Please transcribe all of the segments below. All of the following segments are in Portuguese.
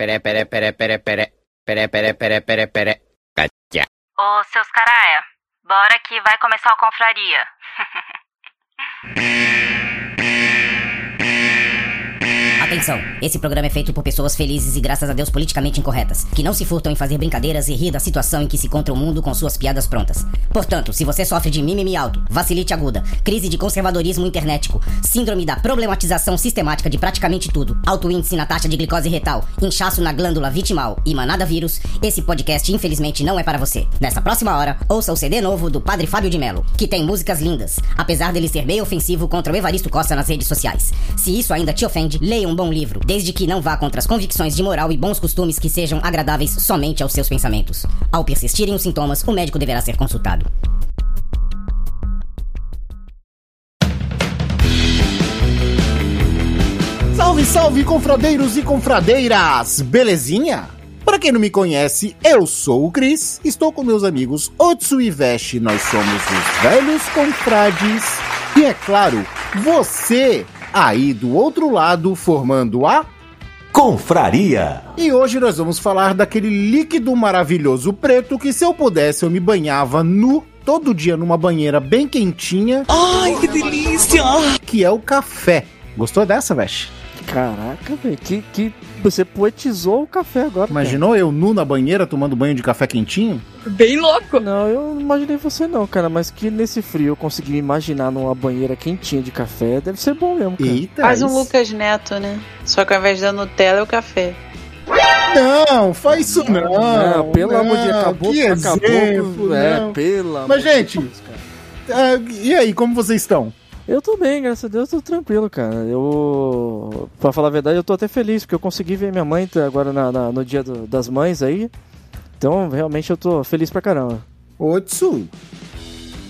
pere, pere, pere, pere, pere. Pere, pere, pere, pere, pere. Catia. Ô, seus caraia, bora que vai começar a confraria. Atenção, esse programa é feito por pessoas felizes e graças a Deus politicamente incorretas, que não se furtam em fazer brincadeiras e rir da situação em que se encontra o mundo com suas piadas prontas. Portanto, se você sofre de mimimi alto, vacilite aguda, crise de conservadorismo internetico, síndrome da problematização sistemática de praticamente tudo, alto índice na taxa de glicose retal, inchaço na glândula vitimal e manada vírus, esse podcast infelizmente não é para você. Nessa próxima hora, ouça o CD novo do Padre Fábio de Mello, que tem músicas lindas, apesar dele ser meio ofensivo contra o Evaristo Costa nas redes sociais. Se isso ainda te ofende, leia um bom livro, desde que não vá contra as convicções de moral e bons costumes que sejam agradáveis somente aos seus pensamentos. Ao persistirem os sintomas, o médico deverá ser consultado. Salve, salve, confradeiros e confradeiras! Belezinha? Para quem não me conhece, eu sou o Cris, estou com meus amigos Otsu e Vesh, nós somos os velhos confrades. E é claro, você aí do outro lado formando a Confraria. E hoje nós vamos falar daquele líquido maravilhoso preto que se eu pudesse eu me banhava nu todo dia numa banheira bem quentinha, Ai, que delícia! que é o café. Gostou dessa, Vesh? Caraca, velho, que, que você poetizou o café agora. Imaginou eu nu na banheira tomando banho de café quentinho? Bem louco. cara. Não, eu não imaginei você não, cara, mas que nesse frio eu consegui me imaginar numa banheira quentinha de café, deve ser bom mesmo, cara. Eita, Faz um isso- Lucas Neto, né? Só que ao invés da Nutella é o café. Não, faz isso não. Não, pelo não, amor de Deus, acabou, que acabou. exemplo, é, amor Mas, de gente, Deus, cara. Ah, e aí, como vocês estão? Eu tô bem, graças a Deus, tô tranquilo, cara. Eu, pra falar a verdade, eu tô até feliz, porque eu consegui ver minha mãe agora na- na- no dia do- das mães aí. Então, realmente, eu tô feliz pra caramba. Otsu.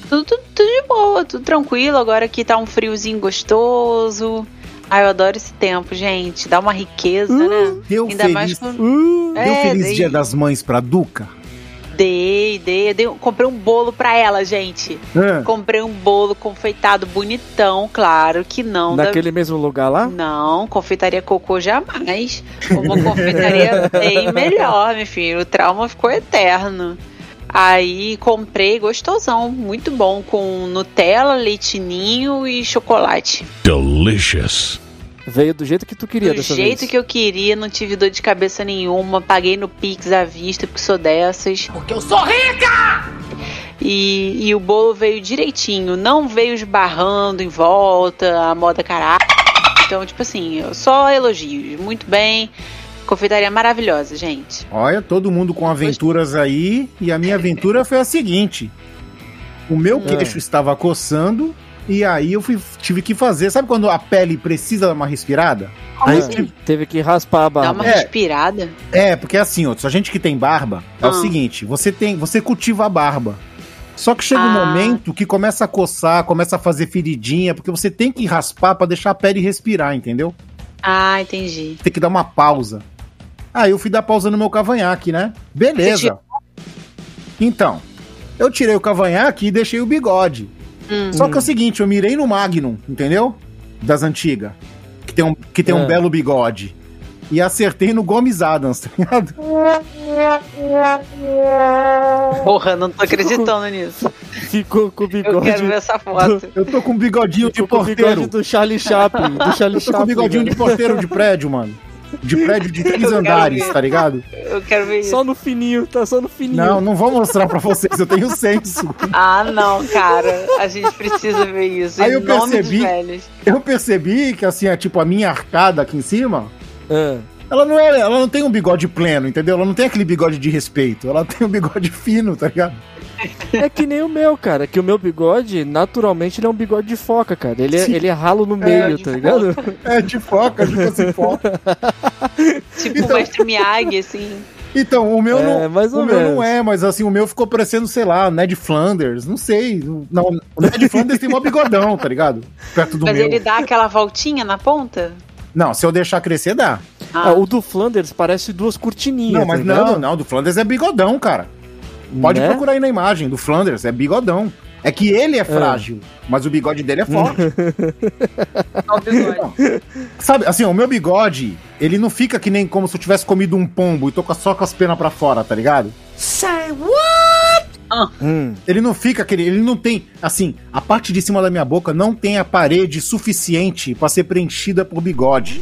Tudo, tudo, tudo de boa, tudo tranquilo. Agora aqui tá um friozinho gostoso. Ai, eu adoro esse tempo, gente. Dá uma riqueza, né? Deu Ainda mais feliz, com... Uh, deu É, feliz dei- dia das mães pra Duca? Dei, dei, dei. Comprei um bolo pra ela, gente. Ah, Comprei um bolo confeitado bonitão, claro que não. da- naquele mesmo lugar lá? Não, confeitaria cocô jamais. Uma confeitaria bem melhor, meu filho. O trauma ficou eterno. Aí comprei gostosão, muito bom, com Nutella, leitinho e chocolate. Delicious. Veio do jeito que tu queria Do dessa jeito vez. que eu queria, não tive dor de cabeça nenhuma, paguei no Pix à vista, porque sou dessas. Porque eu sou rica! E, e o bolo veio direitinho, não veio esbarrando em volta, a moda caralho. Então, tipo assim, só elogios. Muito bem. Confeitaria maravilhosa, gente. olha, todo mundo com aventuras aí. E a minha aventura foi a seguinte: o meu Ah. queixo estava coçando. E aí eu fui, tive que fazer. Sabe quando a pele precisa dar uma respirada? Aí eu Ah, tive- teve que raspar a Dá barba. uma É. respirada. É, porque assim, ó, a gente que tem barba, é o Ah. seguinte, você tem, você cultiva a barba. Só que chega um Ah. momento que começa a coçar, começa a fazer feridinha, porque você tem que raspar pra deixar a pele respirar, entendeu? Ah, entendi. Tem que dar uma pausa. Aí eu fui dar pausa no meu cavanhaque, né? Beleza. Então, eu tirei o cavanhaque e deixei o bigode. Hum. Só que é o seguinte, eu mirei no Magnum, entendeu? Das antigas. Que tem um, que tem um É. belo bigode. E acertei no Gomes Adams, tá ligado? Porra, não tô acreditando nisso. Ficou com o Eu bigode. quero ver essa foto. Eu tô com um bigodinho de Ficou com o bigode porteiro. do Charlie Chaplin. Do Charlie Eu tô com Chaplin. um bigodinho de velho. porteiro de prédio, mano. De prédio de três andares, ver. tá ligado? Eu quero ver isso. Só no fininho, tá só no fininho. Não, não vou mostrar pra vocês, eu tenho senso. Ah, não, cara. A gente precisa ver isso. Aí eu percebi-. Eu percebi que, assim, é tipo a minha arcada aqui em cima, Ah. ela não, é, ela não tem um bigode pleno, entendeu? Ela não tem aquele bigode de respeito, ela tem um bigode fino, tá ligado? É que nem o meu, cara. Que o meu bigode, naturalmente, ele é um bigode de foca, cara. Ele é, Sim. ele é ralo no meio, de tá ligado? É de foca, tipo assim, foca. Tipo Então- o mestre Miyagi, assim. Então, o meu, É, não, o meu não é, mas assim, o meu ficou parecendo, sei lá, Ned Flanders, não sei. Não, o Ned Flanders tem mó bigodão, tá ligado? Perto do Mas meu. ele dá aquela voltinha na ponta? Não, se eu deixar crescer, dá. Ah, o do Flanders parece duas cortininhas, Não, mas tá não, não, do Flanders é bigodão, cara. Pode Né? procurar aí na imagem, do Flanders, é bigodão. É que ele é frágil, mas o bigode dele é forte. Sabe, assim, o meu bigode, ele não fica que nem como se eu tivesse comido um pombo e tô com- só com as penas pra fora, tá ligado? Hum. Ele não fica aquele. Ele não tem. Assim, a parte de cima da minha boca não tem a parede suficiente pra ser preenchida por bigode.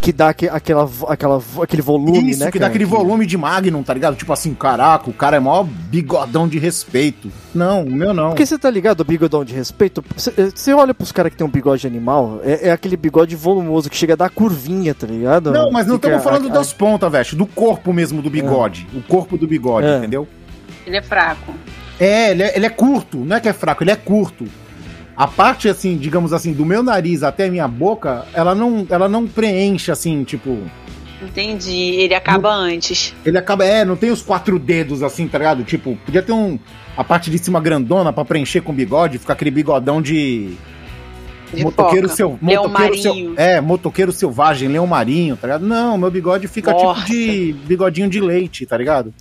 Que dá aque- aquela, aquela, aquele volume, Isso, né? que dá cara? aquele volume de Magnum, tá ligado? Tipo assim, caraca, o cara é maior bigodão de respeito. Não, o meu não. Porque você tá ligado, o bigodão de respeito? Você- Você olha pros caras que tem um bigode animal, é, é aquele bigode volumoso que chega a dar curvinha, tá ligado? Não, mas não estamos falando a- das pontas, velho. Do corpo mesmo do bigode. O corpo do bigode, É. entendeu? Ele é fraco. É ele, é, ele é curto. Não é que é fraco, ele é curto. A parte, assim, digamos assim, do meu nariz até a minha boca, ela não, ela não preenche, assim, tipo. Entendi. Ele acaba antes. Ele acaba. É, não tem os quatro dedos, assim, tá ligado? Tipo, podia ter um. A parte de cima grandona pra preencher com bigode, ficar aquele bigodão de. De motoqueiro foca. seu, motoqueiro seu, é, motoqueiro selvagem, leão marinho, tá ligado? Não, meu bigode fica Nossa. tipo de bigodinho de leite, tá ligado?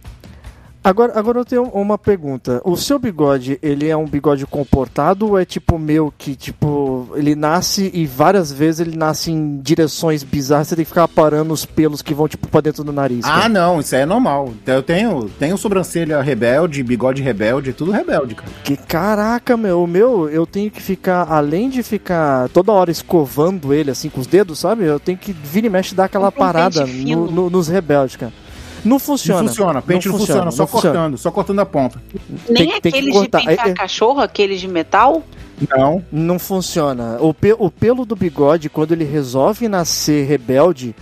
Agora, agora eu tenho uma pergunta. O seu bigode, ele é um bigode comportado ou é tipo o meu que, tipo, ele nasce e várias vezes ele nasce em direções bizarras, você tem que ficar parando os pelos que vão, tipo, pra dentro do nariz? Ah, cara? não, isso aí é normal. Eu tenho, tenho sobrancelha rebelde, bigode rebelde, tudo rebelde, cara. Que caraca, meu, o meu, eu tenho que ficar, além de ficar toda hora escovando ele assim com os dedos, sabe? Eu tenho que vir e mexe dar aquela um parada no- no- nos rebeldes, cara. Não funciona. Não funciona, pente não, funciona, só não funciona. cortando, só cortando a ponta. Nem Tem- tem que aqueles cortar. de pentear É- é- cachorro, aqueles de metal? Não. Não funciona. O, pe- o pelo do bigode, quando ele resolve nascer rebelde,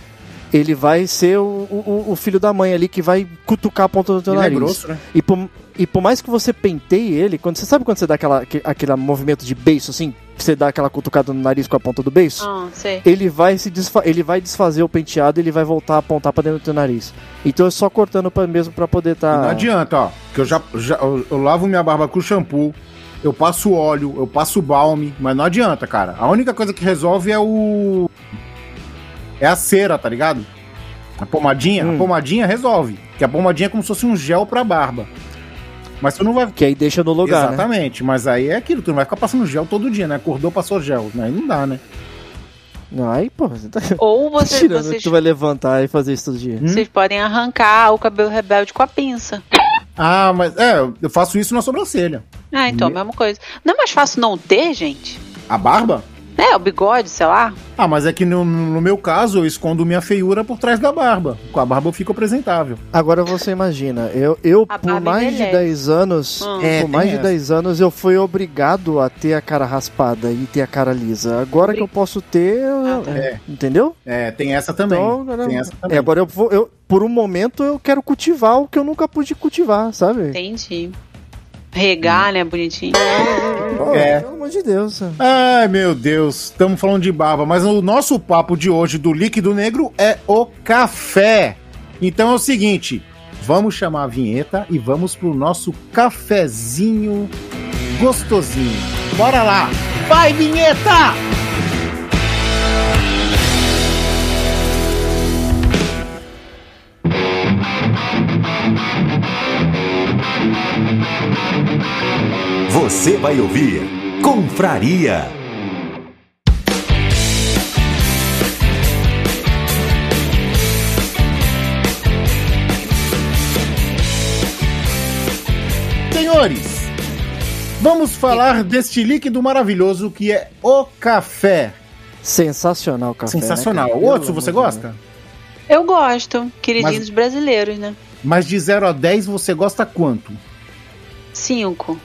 ele vai ser o, o- o filho da mãe ali que vai cutucar a ponta do teu Ele é nariz. grosso, né? E por, e por mais que você penteie ele, quando você sabe quando você dá aquela, aque- aquele movimento de beiço assim, você dá aquela cutucada no nariz com a ponta do beiço, Ah, sei. ele vai se desfa ele vai desfazer o penteado, e ele vai voltar a apontar pra dentro do teu nariz. Então é só cortando pra, mesmo pra poder E tá Não adianta, ó. Que eu já, já eu, eu lavo minha barba com shampoo, eu passo óleo, eu passo balme, mas não adianta, cara. A única coisa que resolve é o. É a cera, tá ligado? A pomadinha, Hum. a pomadinha resolve. Que a pomadinha é como se fosse um gel pra barba. Mas tu não vai. que aí deixa no lugar, né? Exatamente, mas aí é aquilo, tu não vai ficar passando gel todo dia, né? Acordou, passou gel. Aí não dá, né? Não, aí, pô, você tá Ou você, tirando vocês, que tu vai levantar e fazer isso todo dia. Hum? vocês podem arrancar o cabelo rebelde com a pinça. Ah, mas é, eu faço isso na sobrancelha. Ah, então, Hum. mesma coisa. Não é mais fácil não ter, gente? A barba? É, o bigode, sei lá. Ah, mas é que no, no meu caso eu escondo minha feiura por trás da barba. Com a barba eu fico apresentável. Agora você imagina, eu, eu A por mais de envelhece. 10 anos, Hum. É, por mais de essa. 10 anos eu fui obrigado a ter a cara raspada e ter a cara lisa. Agora que eu posso ter, eu- Ah, tá. é, entendeu? É, tem essa também. Então, agora- tem essa É, também. agora eu vou, eu, por um momento eu quero cultivar o que eu nunca pude cultivar, sabe? Entendi. Regar, né, bonitinho. Pô, É. Pelo amor de Deus. Ai, meu Deus, estamos falando de barba, mas o nosso papo de hoje do líquido negro é o café. Então é o seguinte, vamos chamar a vinheta e vamos pro nosso cafezinho gostosinho. Bora lá! Vai, vinheta! Você vai ouvir Confraria. Senhores, vamos falar deste líquido maravilhoso que é o café. Sensacional, café. Sensacional. né, cara? Outro, você gosta? Eu gosto, queridinhos Mas- brasileiros, né? Mas de 0 a 10 você gosta quanto? Cinco.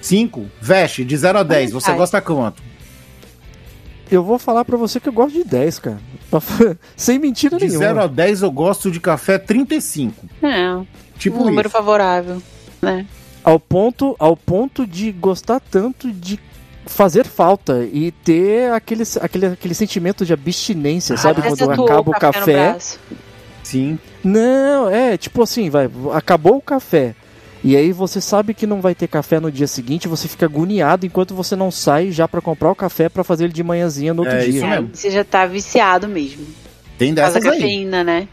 5? Veste, de 0 a 10, você Ai. gosta quanto? Eu vou falar pra você que eu gosto de 10, cara. Sem mentira De nenhuma. 0 a 10 eu gosto de café 35. É, Tipo um número isso. favorável, né? Ao ponto, ao ponto de gostar tanto de fazer falta e ter aquele, aquele, aquele sentimento de abstinência, sabe? Até Quando tatuou acaba o café. braço. Sim. Não, é tipo assim, vai, acabou o café. E aí você sabe que não vai ter café no dia seguinte, você fica agoniado enquanto você não sai já pra comprar o café pra fazer ele de manhãzinha no outro É, dia. isso É, mesmo. você já tá viciado mesmo. Tem dessas da aí. cafeína, né?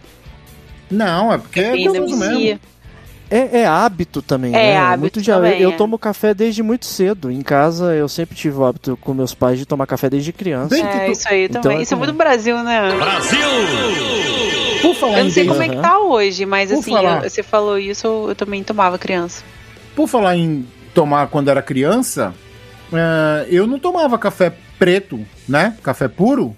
Não, é porque é Cafeína gostoso mesmo. É, é hábito também, É né? hábito muito de, também, eu é. tomo café desde muito cedo. Em casa eu sempre tive o hábito com meus pais de tomar café desde criança. É, tu- isso aí Então também. é isso é muito Brasil, né? Por falar Eu em não sei desde- como é que tá hoje, mas Por assim, falar- eu- você falou isso, eu, eu também tomava criança. Por falar em tomar quando era criança, é, eu não tomava café preto, né? Café puro.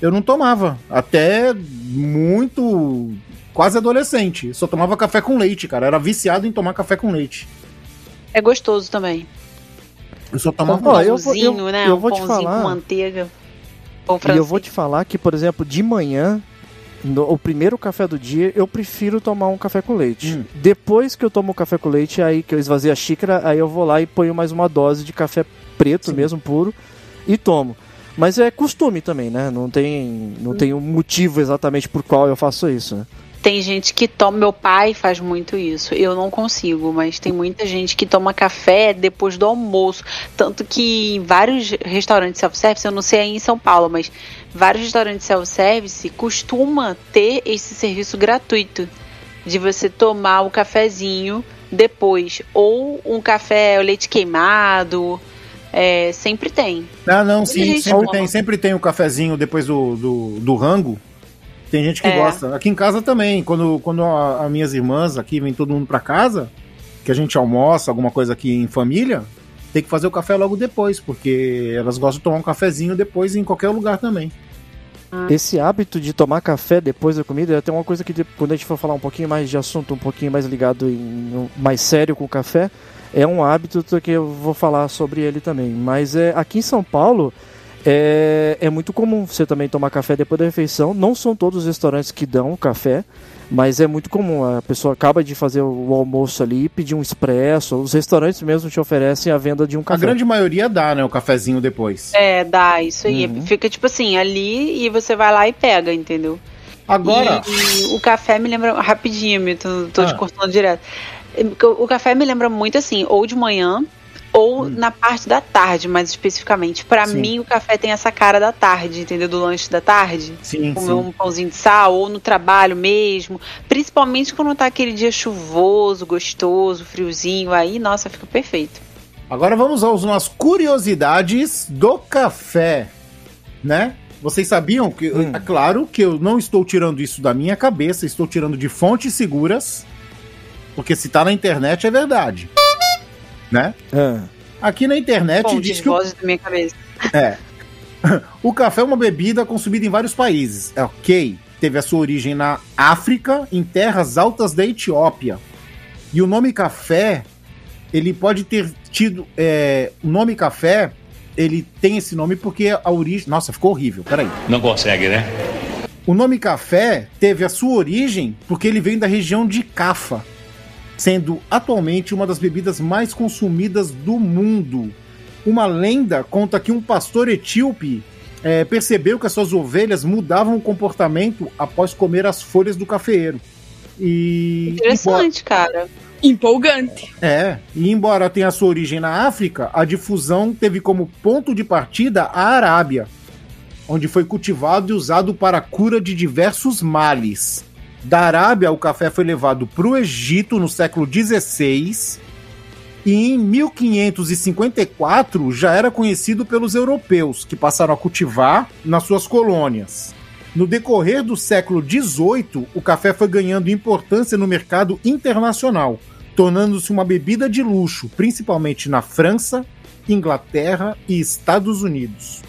Eu não tomava. Até muito. quase adolescente. Só tomava café com leite, cara. Era viciado em tomar café com leite. É gostoso também. Eu só tomava. Ó, Um eu vou- eu- né? eu um vou te pãozinho falar. com manteiga. Pão E eu vou te falar que, por exemplo, de manhã, no, o primeiro café do dia, eu prefiro tomar um café com leite. Hum. Depois que eu tomo o café com leite, aí que eu esvazio a xícara, aí eu vou lá e ponho mais uma dose de café preto Sim. mesmo, puro, e tomo. Mas é costume também, né? Não tem, não tem um motivo exatamente por qual eu faço isso, né? Tem gente que toma. Meu pai faz muito isso. Eu não consigo, mas tem muita gente que toma café depois do almoço. Tanto que em vários restaurantes self-service, eu não sei aí em São Paulo, mas vários restaurantes self-service costuma ter esse serviço gratuito de você tomar o cafezinho depois. Ou um café o leite queimado. é, sempre tem. Ah, não, Muita sim, sempre toma. tem, sempre tem o cafezinho depois do, do, do rango. Tem gente que É. gosta. Aqui em casa também, quando, quando a, a minhas irmãs aqui vem todo mundo pra casa, que a gente almoça, alguma coisa aqui em família, tem que fazer o café logo depois, porque elas gostam de tomar um cafezinho depois em qualquer lugar também. Esse hábito de tomar café depois da comida, é até uma coisa que quando a gente for falar um pouquinho mais de assunto, um pouquinho mais ligado em mais sério com o café, é um hábito que eu vou falar sobre ele também. Mas é aqui em São Paulo é, é muito comum você também tomar café depois da refeição. Não são todos os restaurantes que dão café, mas é muito comum. A pessoa acaba de fazer o almoço ali, pedir um expresso. Os restaurantes mesmo te oferecem a venda de um A café. grande maioria dá, né, o cafezinho depois. É, dá, isso aí. Uhum. Fica tipo assim, ali e você vai lá e pega, entendeu? Agora, E, e o café me lembra. Rapidinho, Milton, tô te Ah. cortando direto. O café me lembra muito assim, ou de manhã, ou na parte da tarde, mais especificamente. Pra Hum. Sim. mim, o café tem essa cara da tarde, entendeu? Do lanche da tarde. sim, Comer sim. um pãozinho de sal, ou no trabalho mesmo. Principalmente quando tá aquele dia chuvoso, gostoso, friozinho. Aí, nossa, fica perfeito. Agora vamos às umas curiosidades do café, né? Vocês sabiam que, Hum. é claro que eu não estou tirando isso da minha cabeça, estou tirando de fontes seguras, porque se tá na internet é verdade, né? Ah. Aqui na internet Bom, diz que o, da minha cabeça. é, o café é uma bebida consumida em vários países, é ok? Teve a sua origem na África, em terras altas da Etiópia. E o nome café, ele pode ter tido. é, o nome café, ele tem esse nome porque a origem. Nossa, ficou horrível, peraí. Não consegue, né? O nome café teve a sua origem porque ele vem da região de Cafa, sendo atualmente uma das bebidas mais consumidas do mundo. Uma lenda conta que um pastor etíope eh, percebeu que as suas ovelhas mudavam o comportamento após comer as folhas do cafeeiro. E Interessante, cara. Empolgante. é, e embora tenha sua origem na África, a difusão teve como ponto de partida a Arábia, onde foi cultivado e usado para a cura de diversos males. Da Arábia, o café foi levado para o Egito no século XVI e em 1554 já era conhecido pelos europeus, que passaram a cultivar nas suas colônias. No decorrer do século XVIII, o café foi ganhando importância no mercado internacional, tornando-se uma bebida de luxo, principalmente na França, Inglaterra e Estados Unidos.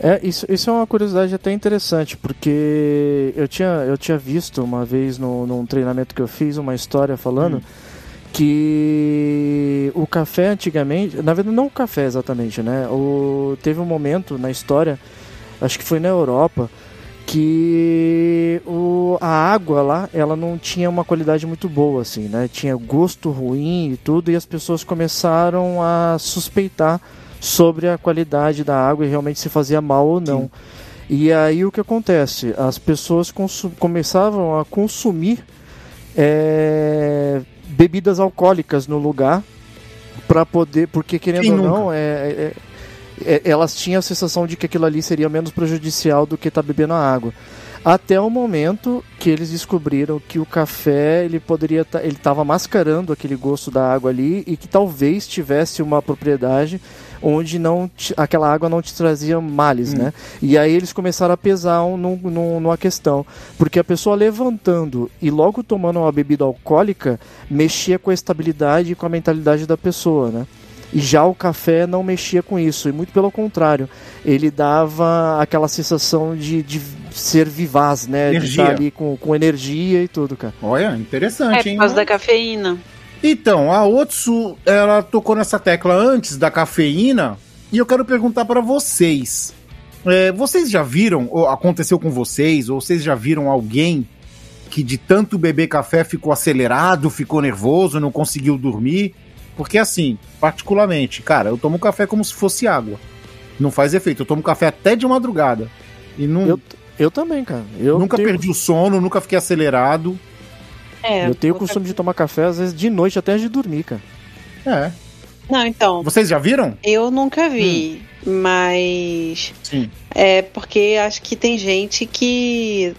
É, isso, isso é uma curiosidade até interessante, porque eu tinha, eu tinha visto uma vez no, num treinamento que eu fiz uma história falando que o café antigamente, na verdade não o café exatamente, né? O, teve um momento na história, acho que foi na Europa, que o, a água lá ela não tinha uma qualidade muito boa assim, né? Tinha gosto ruim e tudo, e as pessoas começaram a suspeitar sobre a qualidade da água e realmente se fazia mal ou não. E aí o que acontece? As pessoas começavam a consumir é, bebidas alcoólicas no lugar para poder, porque querendo ou não, é, é- é- elas tinham a sensação de que aquilo ali seria menos prejudicial do que estar bebendo a água. Até o momento que eles descobriram que o café ele poderia tá, ele estava mascarando aquele gosto da água ali e que talvez tivesse uma propriedade onde não te- aquela água não te trazia males, Hum. né? E aí eles começaram a pesar um, num- num- numa questão, porque a pessoa levantando e logo tomando uma bebida alcoólica mexia com a estabilidade e com a mentalidade da pessoa, né? E já o café não mexia com isso, e muito pelo contrário, ele dava aquela sensação de, de ser vivaz, né? De Energia. estar ali com, com energia e tudo, cara. Olha, É, interessante, por hein? causa da cafeína. Então, a Otsu, ela tocou nessa tecla antes da cafeína, e eu quero perguntar para vocês. É, vocês já viram, ou aconteceu com vocês, ou vocês já viram alguém que de tanto beber café ficou acelerado, ficou nervoso, não conseguiu dormir? Porque assim, particularmente, cara, eu tomo café como se fosse água. Não faz efeito, eu tomo café até de madrugada. E não, Eu, eu também, cara. Eu nunca tenho, perdi o sono, nunca fiquei acelerado. É, Eu tenho o costume de tomar café, às vezes, de noite até antes de dormir, cara. É. Não, então, Vocês já viram? eu nunca vi, mas Sim. é porque acho que tem gente que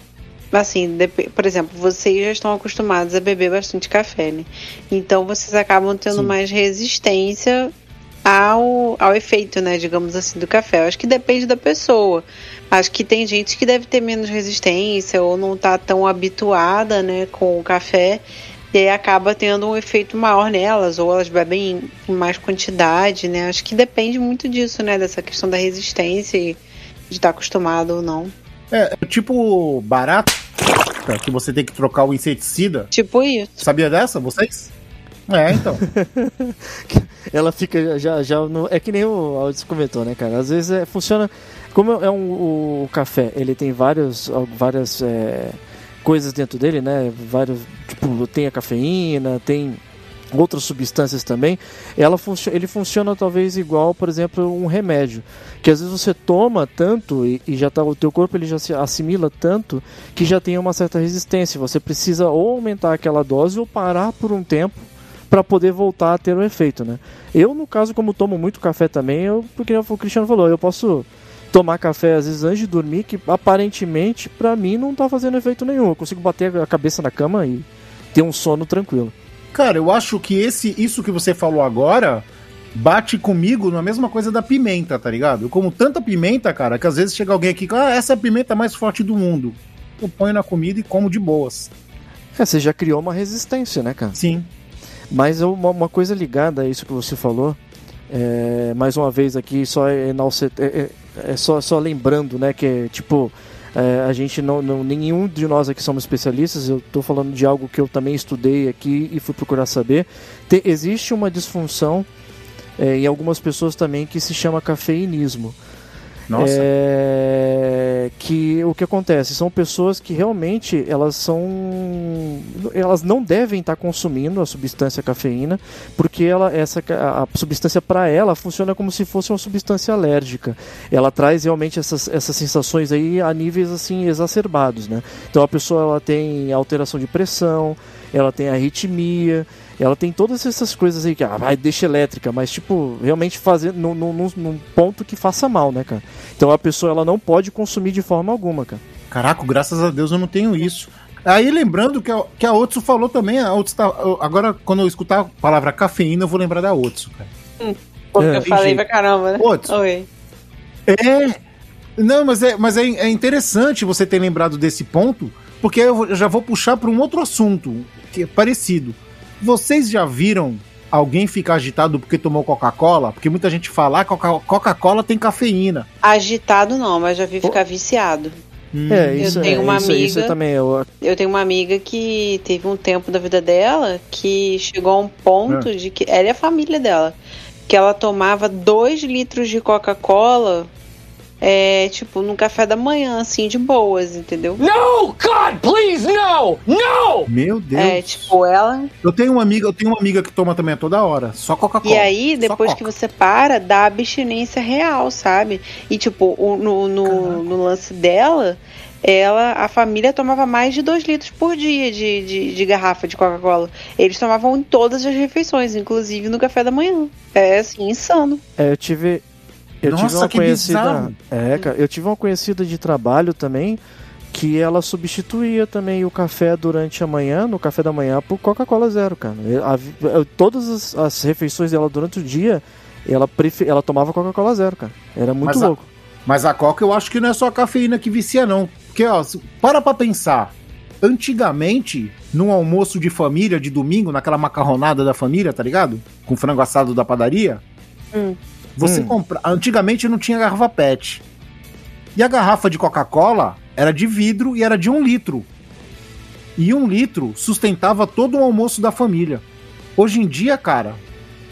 assim, por exemplo, vocês já estão acostumados a beber bastante café, né? Então vocês acabam tendo Sim. mais resistência ao, ao efeito, né, digamos assim, do café. Eu acho que depende da pessoa. Acho que tem gente que deve ter menos resistência ou não tá tão habituada, né, com o café. E aí acaba tendo um efeito maior nelas, ou elas bebem em mais quantidade, né? Acho que depende muito disso, né? Dessa questão da resistência e de estar acostumado ou não. É, é tipo barata, que você tem que trocar o inseticida. Tipo isso. Sabia dessa, vocês? É, então. Ela fica já, já no, é que nem o Aldis comentou, né, cara? Às vezes é, funciona como é um o, café, ele tem vários várias é, coisas dentro dele, né? Vários tipo tem a cafeína, tem outras substâncias também. Ela ele funciona talvez igual, por exemplo, um remédio, que às vezes você toma tanto e, e já tá o teu corpo ele já se assimila tanto que já tem uma certa resistência. Você precisa ou aumentar aquela dose ou parar por um tempo para poder voltar a ter o efeito, né? Eu, no caso, como tomo muito café também, eu, porque o Cristiano falou, eu posso tomar café às vezes antes de dormir, que aparentemente para mim não tá fazendo efeito nenhum. Eu consigo bater a cabeça na cama e ter um sono tranquilo. Cara, eu acho que esse, isso que você falou agora bate comigo na mesma coisa da pimenta, tá ligado? Eu como tanta pimenta, cara, que às vezes chega alguém aqui, ah, essa é a pimenta mais forte do mundo. Eu ponho na comida e como de boas. É, você já criou uma resistência, né, cara? Sim. Mas uma coisa ligada a isso que você falou, é, mais uma vez aqui, só é, é- é só, só lembrando, né, que tipo, é, a gente não, não, nenhum de nós aqui somos especialistas, eu estou falando de algo que eu também estudei aqui e fui procurar saber. Te- existe uma disfunção é, em algumas pessoas também que se chama cafeinismo. Nossa. É, que o que acontece? São pessoas que realmente elas são elas não devem estar consumindo a substância cafeína porque ela essa a substância para ela funciona como se fosse uma substância alérgica. Ela traz realmente essas, essas sensações aí a níveis assim exacerbados né? Então a pessoa ela tem alteração de pressão ela tem arritmia ela tem todas essas coisas aí que ah, vai deixa elétrica, mas tipo, realmente fazer num, num, num- ponto que faça mal, né, cara? Então a pessoa ela não pode consumir de forma alguma, cara. Caraca, graças a Deus eu não tenho isso. Aí lembrando que a, que a Otsu falou também, a Otsu tá, agora quando eu escutar a palavra cafeína, eu vou lembrar da Otsu, cara. Porque É, eu falei jeito. pra caramba, né? Outro. Oi. É. Não, mas é, mas é, é interessante você ter lembrado desse ponto, porque eu já vou puxar para um outro assunto que é parecido. Vocês já viram alguém ficar agitado porque tomou Coca-Cola? Porque muita gente fala que Coca-Cola tem cafeína. Agitado não, mas já vi ficar viciado. Hum. É, isso, tenho é, uma isso, isso amiga- também eu, Eu tenho uma amiga que teve um tempo da vida dela que chegou a um ponto de que. Ela e a família dela. Que ela tomava 2 litros de Coca-Cola. É, tipo, no café da manhã, assim, de boas, entendeu? No, God, please, no! No! Meu Deus. É, tipo, ela. Eu tenho uma amiga, eu tenho uma amiga que toma também a toda hora, só Coca-Cola. E aí, depois que você para, dá abstinência real, sabe? E, tipo, o- no, no, no lance dela, ela, a família tomava mais de 2 litros por dia de, de, de garrafa de Coca-Cola. Eles tomavam em todas as refeições, inclusive no café da manhã. É, assim, insano. é, eu tive eu tive Nossa, uma que conhecida, bizarro. é, cara, eu tive uma conhecida de trabalho também que ela substituía também o café durante a manhã, no café da manhã, por Coca-Cola Zero, cara. A- a- todas as, as refeições dela durante o dia, ela, prefe- ela tomava Coca-Cola Zero, cara. Era muito Mas a- louco. Mas a Coca eu acho que não é só a cafeína que vicia, não. Porque, ó, para pra pensar. Antigamente, num almoço de família de domingo, naquela macarronada da família, tá ligado? Com frango assado da padaria. Hum. Você Hum. compra. Antigamente não tinha garrafa PET. E a garrafa de Coca-Cola era de vidro e era de um litro. E um litro sustentava todo o almoço da família. Hoje em dia, cara,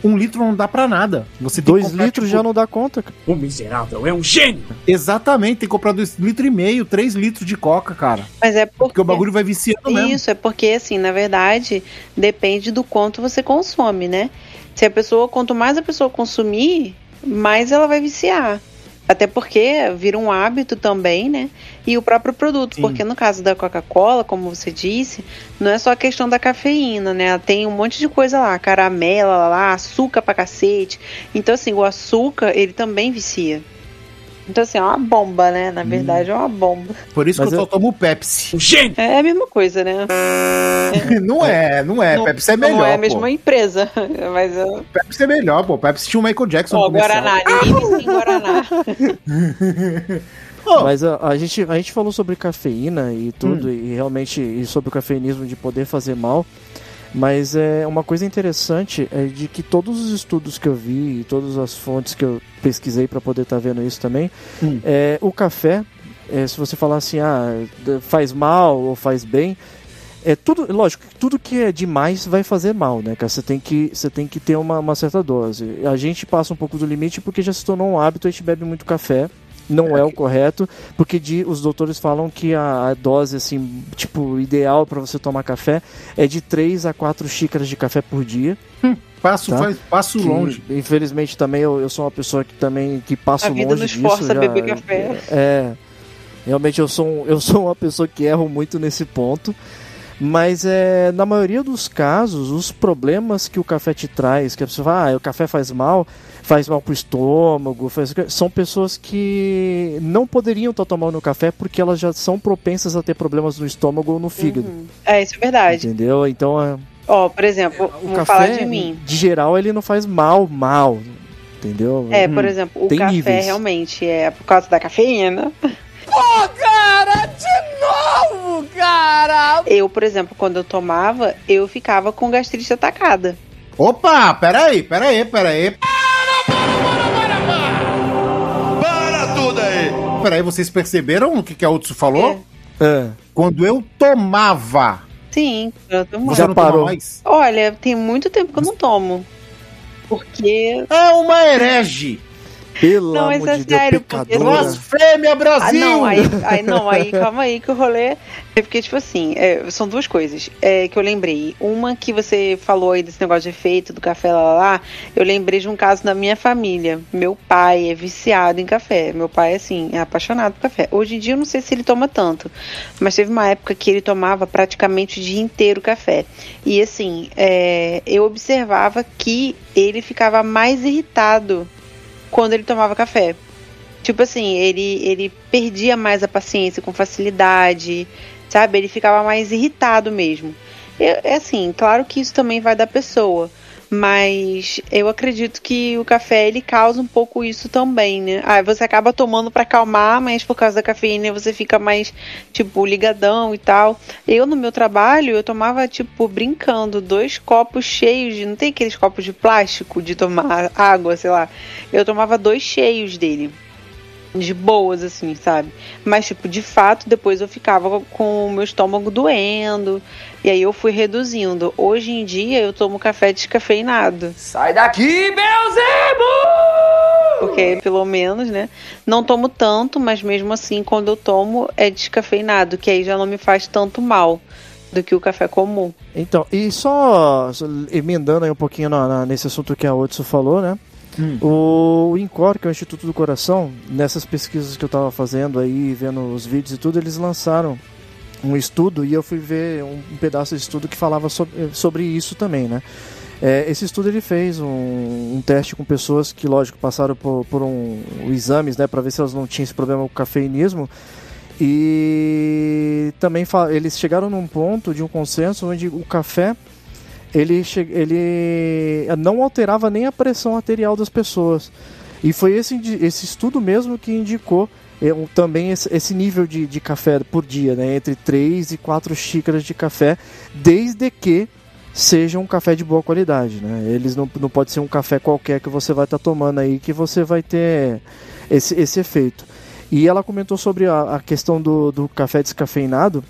um litro não dá pra nada. Você Dois comprar, litros tipo, já não dá conta, cara. O miserável é um gênio! Exatamente, tem que comprar dois litros e meio, três litros de coca, cara. Mas é porque, Porque o bagulho vai viciando mesmo. Isso, é porque, assim, na verdade, depende do quanto você consome, né? Se a pessoa, quanto mais a pessoa consumir, mais ela vai viciar. Até porque vira um hábito também, né? E o próprio produto, Sim. porque no caso da Coca-Cola, como você disse, não é só a questão da cafeína, né? Tem um monte de coisa lá, caramela lá, açúcar pra cacete. Então, assim, o açúcar, ele também vicia. Então, assim, é uma bomba, né? Na verdade, é uma bomba. Por isso Mas que eu eu- só tomo Pepsi. Gênio! É a mesma coisa, né? não é, não é. Não- Pepsi é melhor. Não é a pô. mesma empresa, mas eu... Pepsi é melhor, pô. Pepsi tinha o Michael Jackson. Comercial. Guaraná, ninguém em Guaraná. Ô, Mas a, a gente, a gente falou sobre cafeína e tudo, Hum. e realmente e sobre o cafeinismo de poder fazer mal. Mas é uma coisa interessante é de que todos os estudos que eu vi e todas as fontes que eu pesquisei para poder estar vendo isso também, Hum. é, o café, é, se você falar assim, ah, faz mal ou faz bem, é tudo, lógico, tudo que é demais vai fazer mal, né, cara? Você tem que, você tem que ter uma, uma certa dose. A gente passa um pouco do limite porque já se tornou um hábito, a gente bebe muito café. Não é, o correto, porque de- os doutores falam que a, a dose, assim, tipo, ideal para você tomar café é de 3 a 4 xícaras de café por dia. Passo, Tá. faz, passo que, longe. Infelizmente também eu, eu sou uma pessoa que também que passa A vida longe nos disso. força a já- beber café. É. Realmente eu sou, um- eu sou uma pessoa que erro muito nesse ponto. Mas é, na maioria dos casos, os problemas que o café te traz, que a pessoa fala, ah, o café faz mal, faz mal pro estômago, faz... são pessoas que não poderiam estar tomando café porque elas já são propensas a ter problemas no estômago ou no fígado. Uhum. É, isso é verdade. Entendeu? Então, é, Ó, por exemplo, o vou café, falar de mim. de geral, ele não faz mal, mal. Entendeu? É, por exemplo, o Tem café níveis. realmente é por causa da cafeína. Eu, por exemplo, quando eu tomava, eu ficava com gastrite atacada. Opa, peraí, peraí, peraí. Para tudo aí! Peraí, vocês perceberam o que, que a Otsu falou? É. É. Quando eu tomava, Sim, eu você Já parou. mais? Olha, tem muito tempo que eu não tomo. Porque. É uma herege. Pelo Não, mas amor é de Deus, sério, porque- pecadora. Blasfêmia, Ah, Brasil! não, aí, aí não, aí calma aí que o rolê. É porque, tipo assim, é, são duas coisas é, que eu lembrei. Uma que você falou aí desse negócio de efeito do café lá, lá, lá. Eu lembrei de um caso da minha família. Meu pai é viciado em café. Meu pai, assim, é apaixonado por café. Hoje em dia eu não sei se ele toma tanto. Mas teve uma época que ele tomava praticamente o dia inteiro café. E assim, é, eu observava que ele ficava mais irritado quando ele tomava café. Tipo assim, ele, ele perdia mais a paciência com facilidade, sabe? Ele ficava mais irritado mesmo. É assim, claro que isso também vai da pessoa, mas eu acredito que o café ele causa um pouco isso também, né? Ah, você acaba tomando pra acalmar, mas por causa da cafeína você fica mais, tipo, ligadão e tal. Eu no meu trabalho, eu tomava, tipo, brincando, dois copos cheios de. Não tem aqueles copos de plástico de tomar água, sei lá. Eu tomava dois cheios dele de boas, assim, sabe? Mas, tipo, de fato, depois eu ficava com o meu estômago doendo. E aí eu fui reduzindo. Hoje em dia eu tomo café descafeinado. Sai daqui, Belzebu! Porque, pelo menos, né? Não tomo tanto, mas mesmo assim, quando eu tomo, é descafeinado, que aí já não me faz tanto mal do que o café comum. Então, e só, só emendando aí um pouquinho na- na- nesse assunto que a Otsu falou, né? Hum. O INCOR, que é o Instituto do Coração, nessas pesquisas que eu estava fazendo aí, vendo os vídeos e tudo, eles lançaram um estudo e eu fui ver um, pedaço de estudo que falava sobre, sobre isso também, né? É, esse estudo ele fez um, um teste com pessoas que, lógico, passaram por, por um, exames, né, para ver se elas não tinham esse problema com cafeinismo. E também eles chegaram num ponto de um consenso onde o café ele, ele não alterava nem a pressão arterial das pessoas. E foi esse, esse estudo mesmo que indicou é, um- também esse, esse nível de, de café por dia, né? entre 3 e 4 xícaras de café, desde que seja um café de boa qualidade. Né? Eles não, não pode ser um café qualquer que você vai estar tomando aí que você vai ter esse, esse efeito. E ela comentou sobre a, a questão do, do café descafeinado.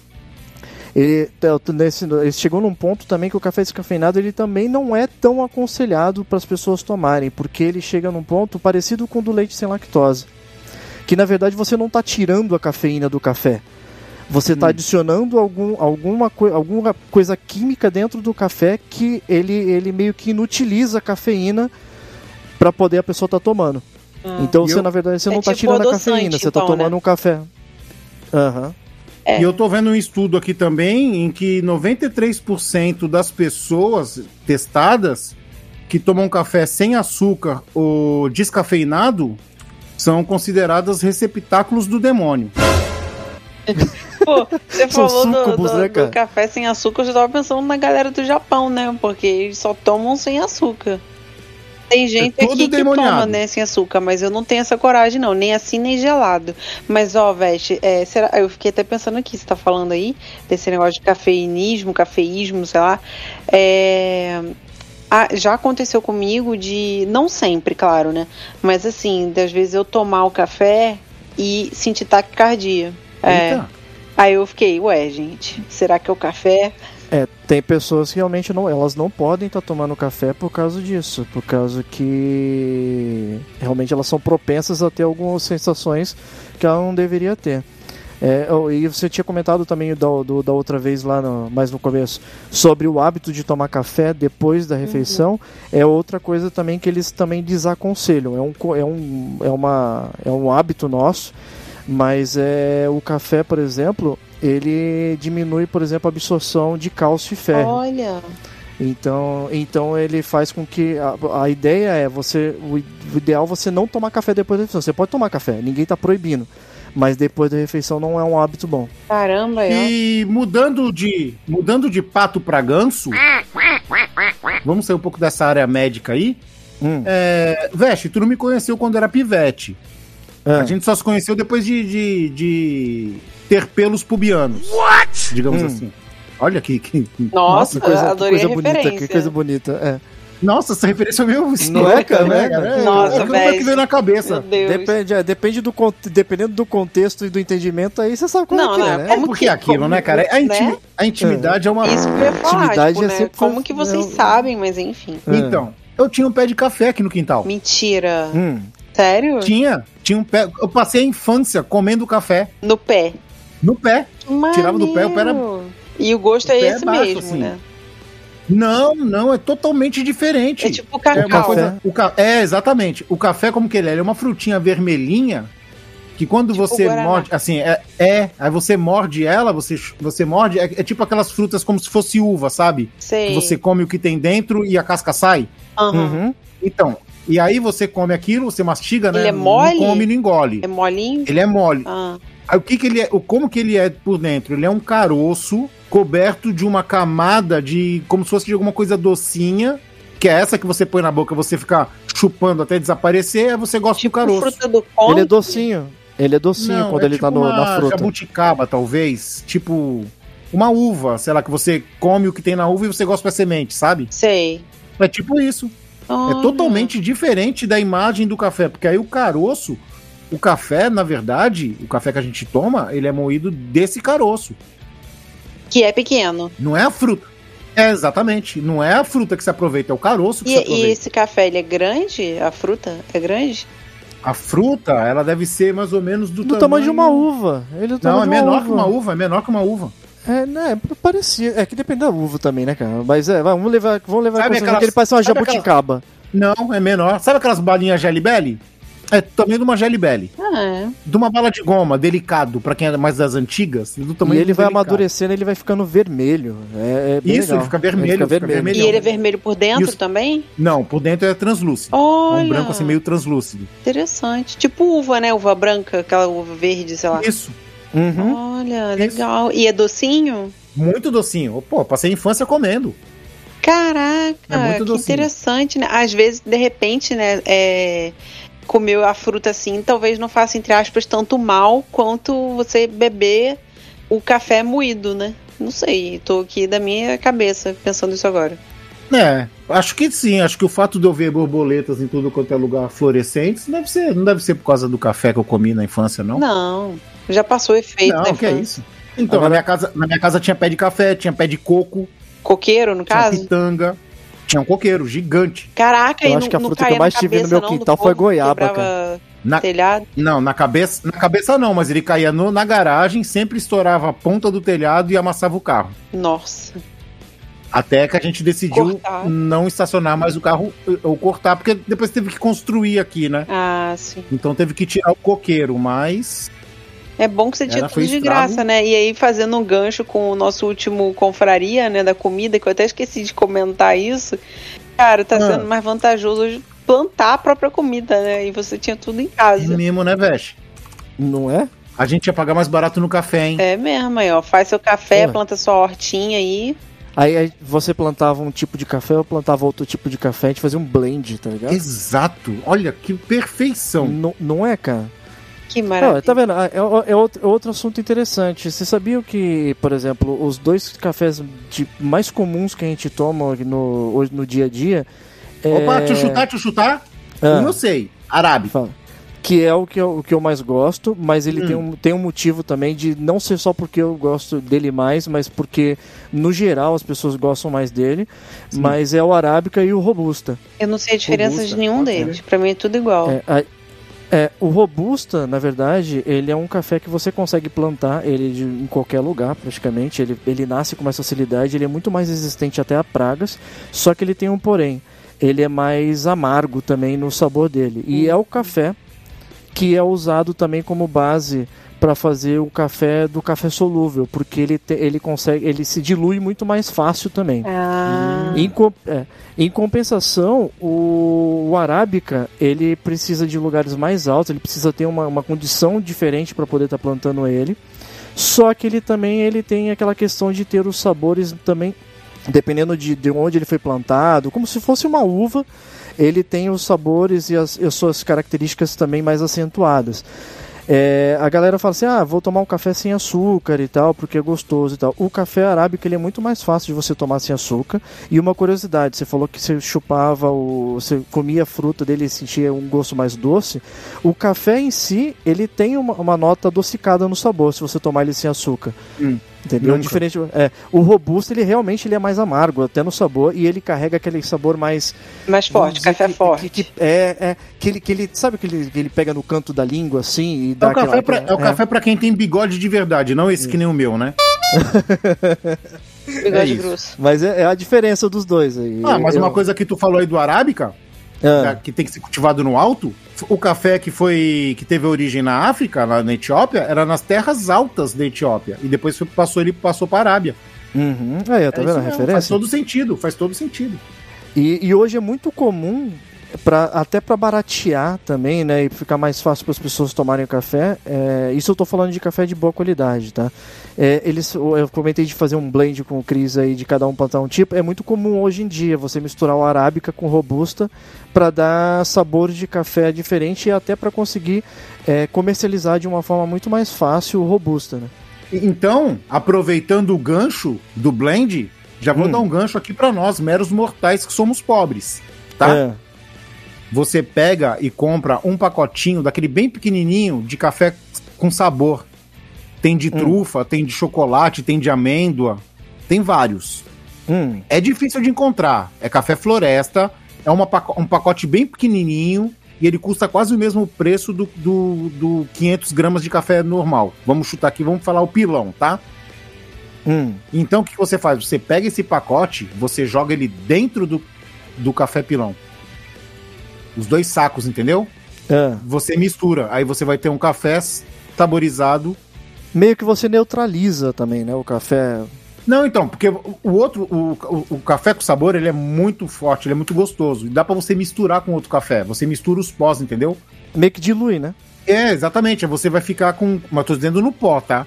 Ele, nesse, ele chegou num ponto também que o café descafeinado ele também não é tão aconselhado para as pessoas tomarem, porque ele chega num ponto parecido com o do leite sem lactose. Que na verdade você não está tirando a cafeína do café. Você está adicionando algum, alguma, coi- alguma coisa química dentro do café que ele, ele meio que inutiliza a cafeína para poder a pessoa estar tomando. Então E você, eu- na verdade, você É não está tipo tirando a cafeína, você está então, tomando né? um café. Aham. É. E eu tô vendo um estudo aqui também em que 93% das pessoas testadas que tomam café sem açúcar ou descafeinado são consideradas receptáculos do demônio. Pô, você São falou do, do- né, do café sem açúcar, eu já tava pensando na galera do Japão, né? Porque eles só tomam sem açúcar. Tem gente É aqui que demoniado. toma, né, sem açúcar, mas eu não tenho essa coragem, não, nem assim nem gelado. Mas, ó, Veste, é, será, eu fiquei até pensando aqui, você tá falando aí desse negócio de cafeinismo, cafeísmo, sei lá. É, ah, já aconteceu comigo de, não sempre, claro, né? Mas assim, das vezes eu tomar o café e sentir taquicardia. É. Eita. Aí eu fiquei, ué, gente, será que é o café? É, tem pessoas que realmente não, elas não podem estar tomando café por causa disso, por causa que realmente elas são propensas a ter algumas sensações que ela não deveria ter. É, e você tinha comentado também da, do- da outra vez lá no- mais no começo sobre o hábito de tomar café depois da refeição é outra coisa também que eles também desaconselham é um, é um, é uma, é um hábito nosso mas é o café por exemplo ele diminui por exemplo a absorção de cálcio e ferro Olha, então, então ele faz com que a, a ideia é você o, ideal é você não tomar café depois da refeição. Você pode tomar café, ninguém está proibindo, mas depois da refeição não é um hábito bom. caramba, eu... E mudando de, mudando de pato pra ganso, vamos sair um pouco dessa área médica aí. Hum. É, Veste, tu não me conheceu quando era pivete. Ah, A gente só se conheceu depois de, de, de ter pelos pubianos. What? Digamos Hum. assim. Olha que. que Nossa, que coisa, adorei que coisa a bonita, que coisa bonita. É. Nossa, essa referência é meio Não é, cara, né, né, cara? Nossa, é velho. que veio na cabeça. Meu Deus. Depende, é, depende do, dependendo do contexto e do entendimento, aí você sabe como Não, é que não, é, né? como Porque que- é aquilo, como- né, cara? A, né? a intimidade é, uma. Isso que eu ia falar, Intimidade tipo, é né? sempre- Como que vocês é, sabem, mas enfim. É. Então, eu tinha um pé de café aqui no quintal. Mentira. Hum. Sério? Tinha, tinha um pé. Eu passei a infância comendo café No pé. No pé. Tirava do pé, o pé era-. E o gosto o é é esse baixo, mesmo, assim. né? Não, não, é totalmente diferente. É tipo É cacau. uma coisa. O ca... É, exatamente. O café, como que ele é? Ele é uma frutinha vermelhinha que quando Tipo você Guaraná. morde. Assim, é, é. Aí você morde ela, você, você morde. É, é tipo aquelas frutas como se fosse uva, sabe? Sei. Que você come o que tem dentro e a casca sai. Aham. Uhum. Então, e aí você come aquilo, você mastiga, né? Ele é mole? Não come, não engole. É molinho? Ele é mole. Ah. Aí o que que ele é? o- Como que ele é por dentro? Ele é um caroço coberto de uma camada de como se fosse de alguma coisa docinha, que é essa que você põe na boca, você fica chupando até desaparecer, aí você gosta Tipo do caroço. fruta do? Ele é docinho. Ele é docinho Não, quando é ele tá tipo no- uma na fruta. jabuticaba, talvez, tipo uma uva, sei lá, que você come o que tem na uva e você gosta da semente, sabe? Sei. É tipo isso. É totalmente diferente da imagem do café, porque aí o caroço, o café, na verdade, o café que a gente toma, ele é moído desse caroço. Que é pequeno. Não é a fruta. É, exatamente. Não é a fruta que se aproveita, é o caroço que se E, e aproveita. esse café, ele é grande? A fruta é grande? A fruta, ela deve ser mais ou menos do, Do tamanho de uma uva. Ele é Não, tamanho é menor que uma uva, é menor que uma uva. É, né, parecia. É que depende da uva também, né, cara? Mas é, vamos levar, vamos levar em Sabe consideração aquelas- que ele parece uma jabuticaba. Não, é menor. Sabe aquelas balinhas Jelly Belly? É também de uma Jelly Belly. Ah, é. De uma bala de goma, delicado, pra quem é mais das antigas. Do E tamanho ele do vai delicado. amadurecendo, ele vai ficando vermelho. É, é bem Isso, legal. ele fica vermelho, Ele fica fica vermelho. vermelho. E ele é vermelho por dentro Isso. também? Não, por dentro é translúcido. É Olha. um branco assim, meio translúcido. Interessante. Tipo uva, né? Uva branca, aquela uva verde, sei lá. Isso. Uhum. Olha, legal. E é docinho? Muito docinho. Pô, passei a infância comendo. Caraca, É muito que docinho. interessante, né? Às vezes, de repente, né, é, comer a fruta assim, talvez não faça, entre aspas, tanto mal quanto você beber o café moído, né? Não sei, tô aqui da minha cabeça pensando isso agora. É, acho que sim. Acho que o fato de eu ver borboletas em tudo quanto é lugar fluorescentes deve ser, não deve ser por causa do café que eu comi na infância, não. Não, já passou o efeito, Não, que é isso. Então, Agora- na, minha casa, na minha casa tinha pé de café, tinha pé de coco, Coqueiro, no caso? pitanga, tinha um coqueiro gigante. Caraca, Eu acho que a fruta que eu mais tive no meu não, quintal foi povo que goiaba, quebrava Na- telhado? Não, na cabeça, na cabeça não, mas ele caía no- na garagem, sempre estourava a ponta do telhado e amassava o carro. Nossa. Até que a gente decidiu Cortar. não estacionar mais o carro ou cortar, porque depois teve que construir aqui, né? Ah, sim. Então teve que tirar o coqueiro, mas É bom que você tinha tudo de estrago. graça, né? E aí, fazendo um gancho com o nosso último confraria, né, da comida, que eu até esqueci de comentar isso. Cara, tá Ah. sendo mais vantajoso hoje plantar a própria comida, né? E você tinha tudo em é casa. mesmo, né, Veste? Não é? A gente ia pagar mais barato no café, hein? É mesmo, aí, ó. Faz seu café, planta sua hortinha aí. Aí, você plantava um tipo de café, eu plantava outro tipo de café, a gente fazia um blend, tá ligado? Exato. Olha que perfeição. Não, não é, cara? Que Não, maravilha. tá vendo? Ah, É, é outro, é outro assunto interessante. Você sabia que, por exemplo, os dois cafés de- mais comuns que a gente toma no, hoje no dia a dia. Opa, é... deixa eu chutar, deixa eu chutar. Ah, Um eu sei. Arábica. fala. Que é o que eu, o que eu mais gosto, mas ele Hum. tem, um, tem um motivo também de não ser só porque eu gosto dele mais, mas porque, no geral, as pessoas gostam mais dele. Mas é o Arábica e o Robusta. Eu não sei a diferença Robusta. de nenhum deles. Pra mim é tudo igual. É, a- é, o Robusta, na verdade, ele é um café que você consegue plantar ele de- em qualquer lugar, praticamente. Ele, ele nasce com mais facilidade, ele é muito mais resistente até a pragas, só que ele tem um porém. Ele é mais amargo também no sabor dele. E é o café que é usado também como base para fazer o café do café solúvel, porque ele, te- ele consegue, ele se dilui muito mais fácil também. Ah, Em, com- é, em compensação, o, o Arábica ele precisa de lugares mais altos, ele precisa ter uma, uma condição diferente para poder estar plantando ele. Só que ele também ele tem aquela questão de ter os sabores também, dependendo de, de onde ele foi plantado, como se fosse uma uva, ele tem os sabores e as, e as suas características também mais acentuadas. É, a galera fala assim, ah, vou tomar um café sem açúcar e tal, porque é gostoso e tal. O café arábica ele é muito mais fácil de você tomar sem açúcar. E uma curiosidade, você falou que você chupava, o, você comia a fruta dele e sentia um gosto mais doce. O café em si, ele tem uma, uma nota adocicada no sabor, se você tomar ele sem açúcar. Hum, Entendeu? nunca. Diferente, é, o robusto ele realmente ele é mais amargo, até no sabor, e ele carrega aquele sabor mais mais forte, dizer café que- forte. que- que- é, é que ele, que ele sabe que ele, que ele pega no canto da língua assim e É dá o, café aquela, pra, é o café pra quem tem bigode de verdade, não esse que nem o meu, né? Bigode é grosso. Mas é, é a diferença dos dois aí. Ah, mas Eu- uma coisa que tu falou aí do Arábica, Ah, que tem que ser cultivado no alto, o café que foi que teve origem na África, lá na Etiópia, era nas terras altas da Etiópia e depois foi- passou ele passou para Arábia. uhum. Aí, tá É vendo a mesmo, Faz referência? todo sentido, faz todo sentido. E, e hoje é muito comum, pra, até para baratear também, né? E ficar mais fácil para as pessoas tomarem o café. é, isso eu tô falando de café de boa qualidade, tá? É, eles, eu comentei de fazer um blend com o Cris aí, de cada um plantar um tipo. É muito comum hoje em dia você misturar o arábica com robusta para dar sabor de café diferente e até para conseguir é, comercializar de uma forma muito mais fácil o robusta, né? Então, aproveitando o gancho do blend, já vou Hum. dar um gancho aqui para nós, meros mortais que somos pobres, tá? É. Você pega e compra um pacotinho daquele bem pequenininho de café com sabor. Tem Hum. de trufa, tem de chocolate, tem de amêndoa, tem vários. Hum, É difícil de encontrar. É café floresta, é uma um pacote bem pequenininho e ele custa quase o mesmo preço do, do, do 500 gramas de café normal. Vamos chutar aqui, vamos falar o pilão, tá? hum. Então o que você faz? Você pega esse pacote, você joga ele dentro do, do café pilão. Os dois sacos, entendeu? É. Você mistura, aí você vai ter um café saborizado. Meio que você neutraliza também, né? O café. Não, então, porque o outro, o, o, o café com sabor, ele é muito forte, ele é muito gostoso. E dá pra você misturar com outro café. Você mistura os pós, entendeu? Meio que dilui, né? É, exatamente. Você vai ficar com. Mas tô dizendo no pó, tá?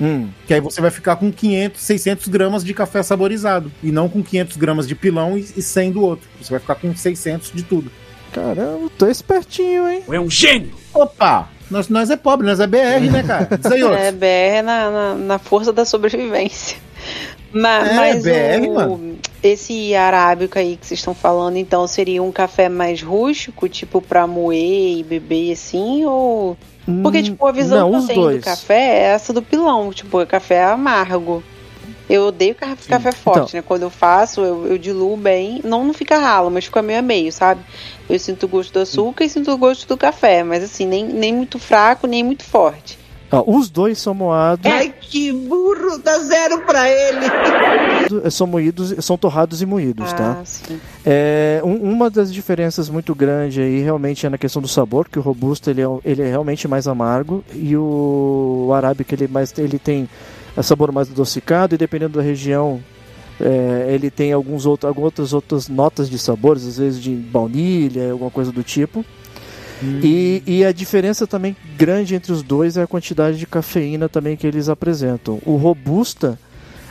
Hum. Que aí você vai ficar com 500, 600 gramas de café saborizado. E não com 500 gramas de pilão e, e 100 do outro. Você vai ficar com 600 de tudo. Caramba, tô espertinho, hein? É um gênio! Opa! Nós, nós é pobre, nós é BR, né, cara? Diz aí, outro. É, BR na, na, na força da sobrevivência. Ma- É, mas BR, o, mano. esse arábica aí que vocês estão falando, então seria um café mais rústico, tipo pra moer e beber assim, ou porque, Hum, tipo, a visão não, que eu tenho dois. do café é essa do pilão. Tipo, é café amargo. Eu odeio ca- café forte, Então. né? Quando eu faço, eu, eu diluo bem. Não, não fica ralo, mas fica meio a meio, sabe? Eu sinto o gosto do açúcar e sinto o gosto do café. Mas assim, nem, nem muito fraco, nem muito forte. Ó, os dois são moados, que burro, dá zero pra ele. são moídos, são torrados e moídos, tá? Ah, sim. É, um- uma das diferenças muito grande aí realmente é na questão do sabor, que o robusto ele é, ele é realmente mais amargo e o, o arábica ele, é mais, ele tem é, sabor mais adocicado e dependendo da região é, ele tem alguns outros, algumas outras notas de sabores, às vezes de baunilha, alguma coisa do tipo. E, e a diferença também grande entre os dois é a quantidade de cafeína também que eles apresentam. O robusta,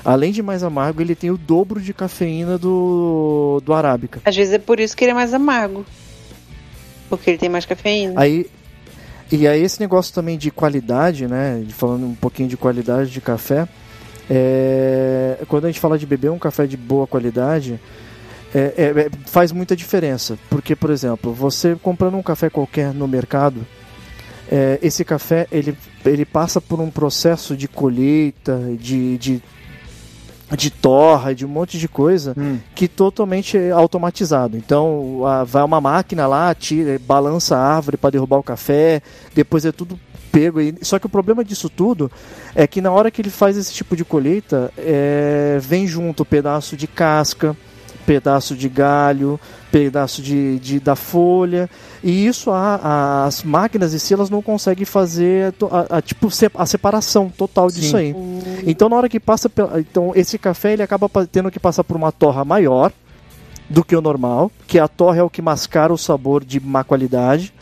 além de mais amargo, ele tem o dobro de cafeína do, do arábica. Às vezes é por isso que ele é mais amargo. Porque ele tem mais cafeína. Aí e aí esse negócio também de qualidade, né? Falando um pouquinho de qualidade de café, é, quando a gente fala de beber um café de boa qualidade, é- é- é- faz muita diferença. Porque, por exemplo, você comprando um café qualquer no mercado, é, esse café ele, ele passa por um processo de colheita, de, de, de torra, de um monte de coisa Hum. que totalmente é automatizado. Então a- vai uma máquina lá, tira, balança a árvore para derrubar o café, depois é tudo pego. aí. Só que o problema disso tudo é que na hora que ele faz esse tipo de colheita, é, vem junto pedaço de casca, pedaço de galho, pedaço de, de- da folha. E isso a- a- as máquinas em si elas não conseguem fazer a, a, tipo se- a separação total disso aí. Então na hora que passa pela, então esse café ele acaba tendo que passar por uma torra maior do que o normal, que a torra é o que mascara o sabor de má qualidade,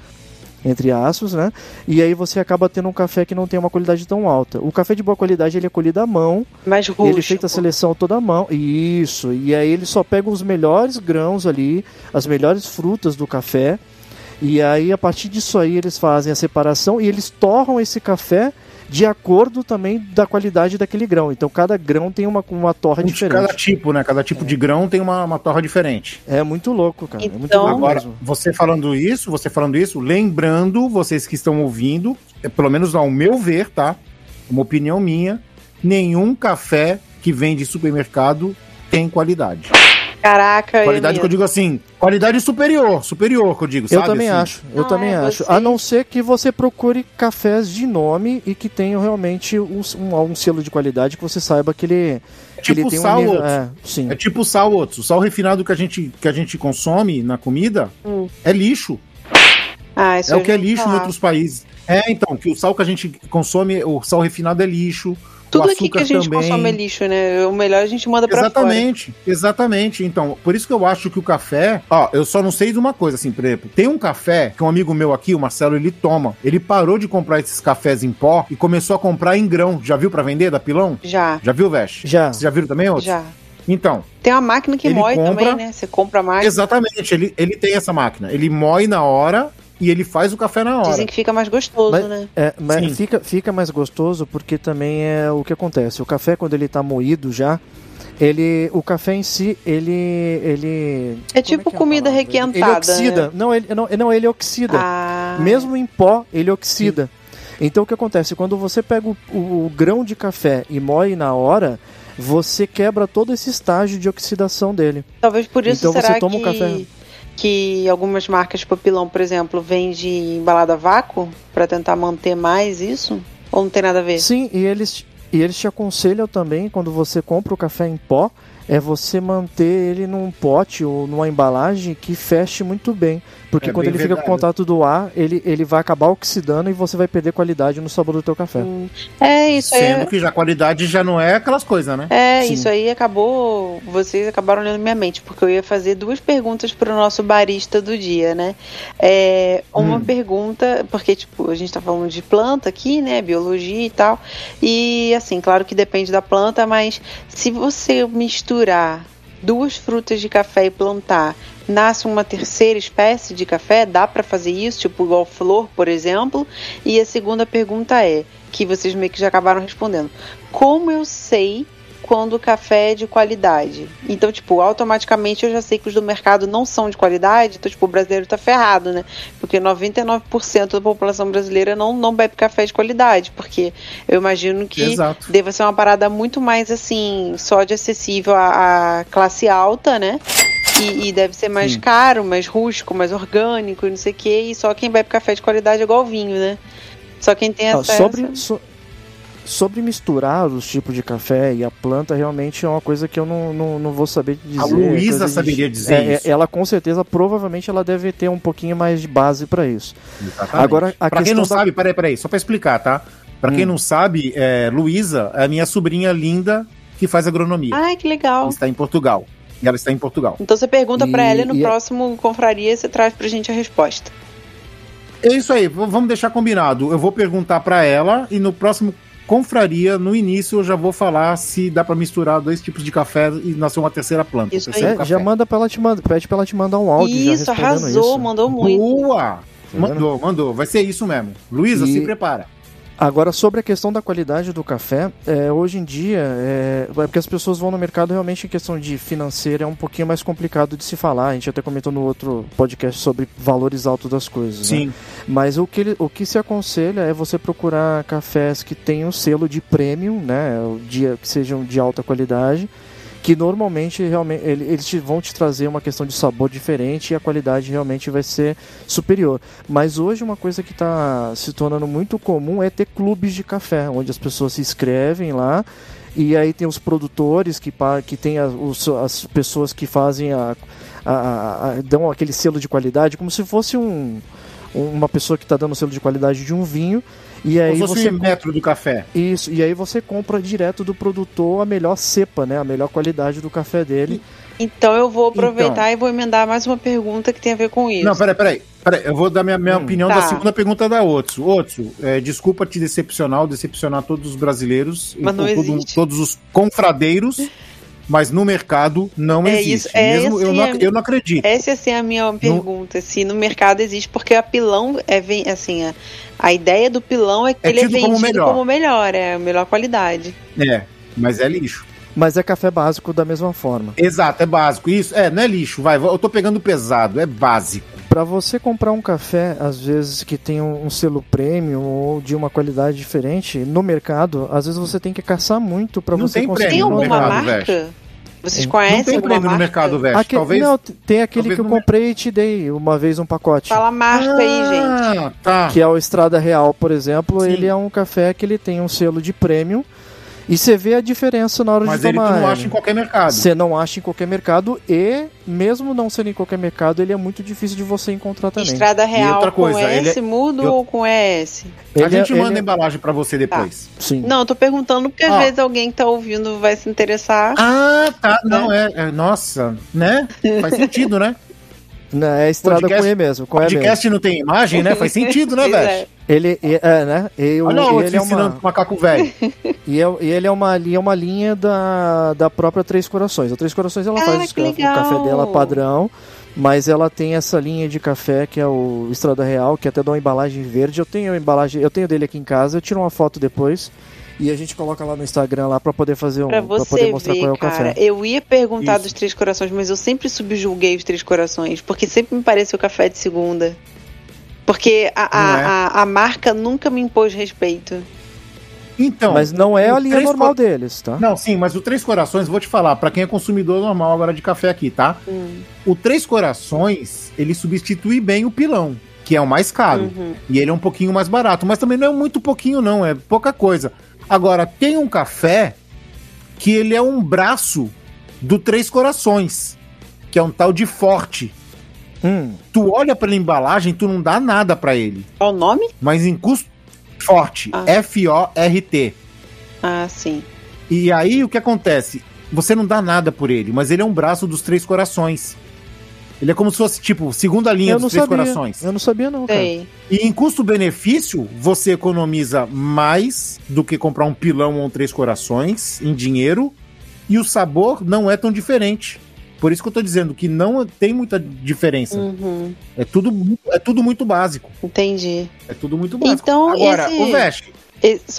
entre aspas, né? E aí você acaba tendo um café que não tem uma qualidade tão alta. O café de boa qualidade ele é colhido à mão, mais rústico. ele feita a seleção toda à mão. Isso. E aí ele só pega os melhores grãos ali, as melhores frutas do café. E aí a partir disso aí eles fazem a separação e eles torram esse café de acordo também da qualidade daquele grão. Então cada grão tem uma, uma torra Um de diferente. cada tipo, né? Cada tipo de grão tem uma, uma torra diferente. É muito louco, cara. é muito Então- louco Agora, mesmo. você falando isso, você falando isso, lembrando, vocês que estão ouvindo, é, pelo menos ao meu ver, tá? Uma opinião minha, nenhum café que vem de supermercado tem qualidade. Caraca, Qualidade que eu digo assim, qualidade superior, superior que eu digo, Eu sabe? também assim? acho, eu Ah, também é, acho. você- A não ser que você procure cafés de nome e que tenham realmente um, um, um selo de qualidade que você saiba que ele, É que ele tipo tem sal, um nível. outro. É, sim. É tipo o sal outro. O sal refinado que a gente, que a gente consome na comida Hum. é lixo. Ah, isso É o que é lixo em falar. outros países. É, então, que o sal que a gente consome, o sal refinado é lixo. Tudo o aqui que a gente também. consome é lixo, né? O melhor a gente manda pra fora. Exatamente, exatamente. Então, por isso que eu acho que o café. Ó, eu só não sei de uma coisa, assim, por exemplo. Tem um café que um amigo meu aqui, o Marcelo, ele toma. Ele parou de comprar esses cafés em pó e começou a comprar em grão. Já viu pra vender da Pilão? Já, Já viu, Veste? Já. Vocês já viram também, outros? já. Então, Tem uma máquina que Ele moe compra- também, né? Você compra a máquina. exatamente. Ele, ele tem essa máquina. Ele moe na hora e ele faz o café na hora. Dizem que fica mais gostoso, Mas- né? É, mas Sim. fica, fica mais gostoso porque também é o que acontece. O café, quando ele tá moído já, ele. O café em si, ele. ele É como tipo a comida requentada, Ele oxida. né? Não, ele, não, não, ele oxida. Ah, Mesmo em pó, ele oxida. Então o que acontece? Quando você pega o, o- o grão de café e moe na hora, você quebra todo esse estágio de oxidação dele. talvez por isso Então você será toma um que, café. Que algumas marcas papilão, por exemplo, vende embalada a vácuo pra tentar manter mais isso? Ou não tem nada a ver? Sim, e eles E eles te aconselham também, quando você compra o café em pó, é você manter ele num pote ou numa embalagem que feche muito bem. Porque É quando bem ele fica com verdade. contato do ar, ele, ele vai acabar oxidando e você vai perder qualidade no sabor do teu café. É, isso aí. Sendo que já a qualidade já não é aquelas coisas, né? É, Sim. isso aí acabou. Vocês acabaram lendo minha mente, porque eu ia fazer duas perguntas para o nosso barista do dia, né? É, uma Hum. pergunta, porque, tipo, a gente tá falando de planta aqui, né? Biologia e tal. E, assim, claro que depende da planta, mas se você misturar duas frutas de café e plantar, nasce uma terceira espécie de café? Dá para fazer isso? Tipo, igual flor, por exemplo? E a segunda pergunta é, que vocês meio que já acabaram respondendo. Como eu sei quando o café é de qualidade? Então, tipo, automaticamente eu já sei que os do mercado não são de qualidade, então, tipo, o brasileiro tá ferrado, né? Porque 99% da população brasileira não, não bebe café de qualidade, porque eu imagino que Exato. deva ser uma parada muito mais, assim, só de acessível à, à classe alta, né? E, e deve ser mais Sim. caro, mais rústico, mais orgânico, e não sei o quê, e só quem bebe café de qualidade é igual vinho, né? Só quem tem Ah, acesso. sobre, so- sobre misturar os tipos de café e a planta, realmente é uma coisa que eu não, não, não vou saber dizer. A Luísa coisa de- saberia dizer É, é, isso. Ela com certeza, provavelmente, ela deve ter um pouquinho mais de base para isso. Exatamente. Agora, a pra quem não da- sabe, peraí, peraí, só pra explicar, tá? Pra quem Hum. não sabe, é, Luísa é a minha sobrinha linda que faz agronomia. Ai, que legal. Está em Portugal. E ela está em Portugal. Então você pergunta pra E- ela e no e- próximo confraria você traz pra gente a resposta. É isso aí, vamos deixar combinado. Eu vou perguntar pra ela e no próximo confraria, no início, eu já vou falar se dá pra misturar dois tipos de café e nascer uma terceira planta. Isso aí. É, já manda pra ela te manda, pede pra ela te mandar um áudio isso, arrasou, isso. mandou muito. Boa! vendo? Mandou, mandou. Vai ser isso mesmo. Luísa, E- se prepara. Agora, sobre a questão da qualidade do café, é, hoje em dia, é, é porque as pessoas vão no mercado realmente em questão de financeira é um pouquinho mais complicado de se falar. A gente até comentou no outro podcast sobre valores altos das coisas. né? Sim. Mas o que, ele- o que se aconselha é você procurar cafés que tenham selo de premium, né? Que sejam de alta qualidade. Que normalmente realmente ele- eles te- vão te trazer uma questão de sabor diferente e a qualidade realmente vai ser superior. Mas hoje uma coisa que está se tornando muito comum é ter clubes de café, onde as pessoas se inscrevem lá e aí tem os produtores que, que tem as, as pessoas que fazem a- a- a- dão aquele selo de qualidade como se fosse um uma pessoa que está dando selo de qualidade de um vinho e aí Como você um metro do café. isso e aí você compra direto do produtor a melhor cepa né a melhor qualidade do café dele Então eu vou aproveitar e vou emendar mais uma pergunta que tem a ver com isso. Não, peraí, peraí. peraí eu vou dar minha, minha Hum, opinião tá. da segunda pergunta da Otsu. Otsu, é, desculpa te decepcionar, ou decepcionar todos os brasileiros, e Mas não todo- todos os confradeiros, mas no mercado não É existe. isso, é Mesmo eu assim, não, é- eu não acredito. Essa é assim, a minha pergunta, se no mercado existe, porque a pilão é vem- assim, a, a ideia do pilão é que É ele é tido como vendido melhor. como melhor, é a melhor qualidade. É, mas é lixo. mas é café básico da mesma forma Exato, é básico. Isso, é, não é lixo, vai. Eu tô pegando pesado, é básico. Para você comprar um café, às vezes que tem um, um selo premium ou de uma qualidade diferente, no mercado, às vezes você tem que caçar muito para você tem conseguir. Tem no alguma mercado, marca? Vocês conhecem não tem alguma prêmio no marca? mercado, velho. Aque- Talvez. Não, tem aquele talvez que eu no comprei e te dei uma vez um pacote. Fala a marca aí, gente. Ah, tá. Que é o Estrada Real, por exemplo. Sim. Ele é um café que ele tem um selo de premium. E você vê a diferença na hora Mas de ele tu tomar. não ele. acha em qualquer mercado. Você não acha em qualquer mercado e, mesmo não sendo em qualquer mercado, ele é muito difícil de você encontrar também. Estrada Real outra coisa, com ele S é- mudo eu- ou com ES? A Ele gente é- manda ele a é- embalagem pra você depois. Sim. Não, eu tô perguntando porque às Ó. vezes alguém que tá ouvindo vai se interessar. Ah, tá. Não, é. é- nossa, né? Faz sentido, né? Não, é estrada Podcast- com E mesmo. Com E mesmo. Podcast não tem imagem, né? Faz sentido, né, velho? é. Ele é, é, né? E, o- Olha e o outro ele é ensinando uma, macaco velho. e, é, e ele é uma, é uma linha da, da própria Três Corações. A Três Corações ela Cara, faz o, ca- o café dela padrão, mas ela tem essa linha de café que é o Estrada Real, que até dá uma embalagem verde. Eu tenho a embalagem, eu tenho dele aqui em casa, eu tiro uma foto depois e a gente coloca lá no Instagram lá para poder fazer um, Pra para você poder mostrar ver, qual é o cara, café. eu ia perguntar Isso. dos Três Corações, mas eu sempre subjulguei os Três Corações, porque sempre me pareceu café de segunda. Porque a, a, é? a, a marca nunca me impôs respeito. Então. Mas não é o a linha normal Cor- deles, tá? Não, sim, mas o Três Corações, vou te falar, pra quem é consumidor normal agora de café aqui, tá? Hum. O Três Corações, ele substitui bem o pilão, que é o mais caro. Uhum. E ele é um pouquinho mais barato, mas também não é muito pouquinho, não, é pouca coisa. Agora, tem um café que ele é um braço do Três Corações, que é um tal de Forte. Hum, Tu olha pela embalagem, tu não dá nada pra ele. Qual o nome? Mas em custo Forte, Ah. F-O-R-T. Ah, sim. E aí o que acontece? Você não dá nada por ele, mas ele é um braço dos Três Corações. Ele é como se fosse, tipo, segunda linha eu não dos Três sabia. Corações. Eu não sabia, não, cara. Sei. E em custo-benefício, você economiza mais do que comprar um pilão ou um Três Corações em dinheiro. E o sabor não é tão diferente. Por isso que eu tô dizendo que não tem muita diferença. Uhum, É, tudo, é tudo muito básico. entendi. É tudo muito básico. Então, Agora, esse- o Veste.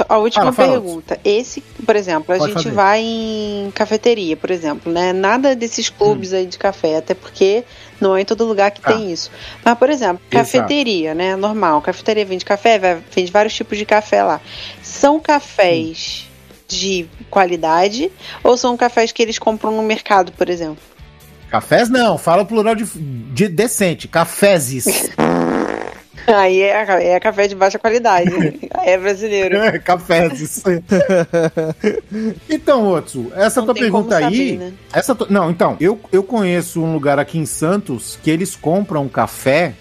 A última Fala, fala. pergunta. Esse, por exemplo, a Pode gente fazer. vai em cafeteria, por exemplo, né? Nada desses clubes aí de café, até porque não é em todo lugar que Hum. Tá. tem isso. Mas, por exemplo, Exato. cafeteria, né? Normal. Cafeteria vende café, vende vários tipos de café lá. São cafés de qualidade ou são cafés que eles compram no mercado, por exemplo? Cafés não, fala o plural de, de decente. Caféses. Aí é, é café de baixa qualidade. Aí é brasileiro. Caféses. então, Otsu, essa Não tua pergunta aí. saber, né? Essa tu- Não, então, eu, eu conheço um lugar aqui em Santos que eles compram café.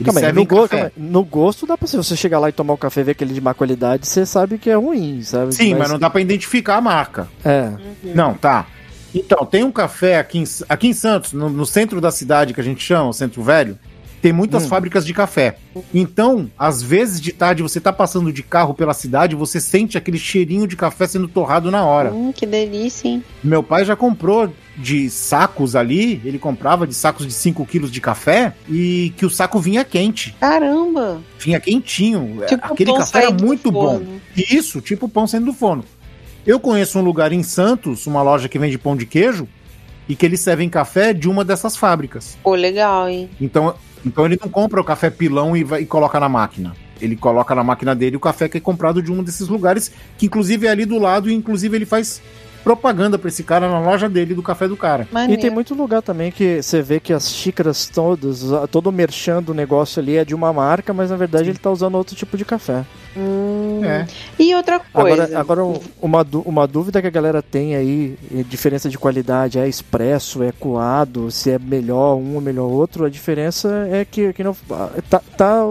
Eles Calma aí, no, go- café. calma aí, no gosto dá pra se você chegar lá e tomar um café e ver aquele de má qualidade, você sabe que é ruim, sabe? Sim, mas não dá pra identificar a marca. É. Não, tá. Então, tem um café aqui em, aqui em Santos, no, no centro da cidade que a gente chama, o Centro Velho, tem muitas Hum. fábricas de café. Então, às vezes de tarde você tá passando de carro pela cidade, você sente aquele cheirinho de café sendo torrado na hora. Hum, que delícia, hein? Meu pai já comprou de sacos ali, ele comprava de sacos de 5 quilos de café e que o saco vinha quente, Caramba! vinha quentinho. Tipo Aquele pão café era muito bom. Isso, tipo pão saindo do forno. Eu conheço um lugar em Santos, uma loja que vende pão de queijo, e que eles servem café de uma dessas fábricas. Pô, legal, hein? Então, então ele não compra o café pilão e, vai, e coloca na máquina. Ele coloca na máquina dele o café que é comprado de um desses lugares, que inclusive é ali do lado, e inclusive ele faz propaganda pra esse cara na loja dele do café do cara. E Maneiro. tem muito lugar também que você vê que as xícaras todas, todo o merchan do negócio ali é de uma marca, mas na verdade ele tá usando outro tipo de café. Hum. É. E outra coisa. Agora, agora um- uma, uma dúvida que a galera tem aí, eh, diferença de qualidade, é expresso, é coado, se é melhor um ou melhor outro, a diferença é que, que não, tá, tá-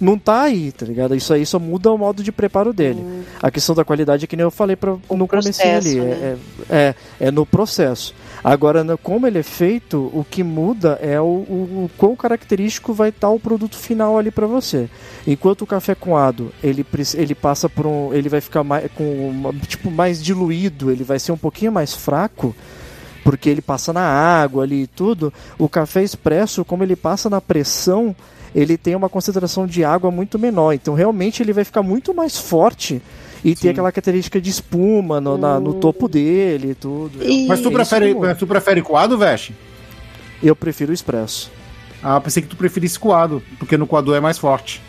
não tá aí, tá ligado? Isso aí só muda o modo de preparo dele. A questão da qualidade é que nem eu falei pra, O no processo, ali, né? é, é, é no processo. Agora, no- como ele é feito, o que muda é o, o, o quão característico vai estar o produto final ali pra você. Enquanto o café coado, ele, preci- ele passa por um. Ele vai ficar mais, com uma- tipo, mais diluído, ele vai ser um pouquinho mais fraco, porque ele passa na água ali e tudo. O café expresso, como ele passa na pressão, ele tem uma concentração de água muito menor. Então realmente ele vai ficar muito mais forte. E tem aquela característica de espuma no, na- no topo dele e tudo. E- Mas tu É prefere, mas tu prefere coado, Veste? Eu prefiro o expresso. Ah, pensei que tu preferisse coado, porque no coador é mais forte.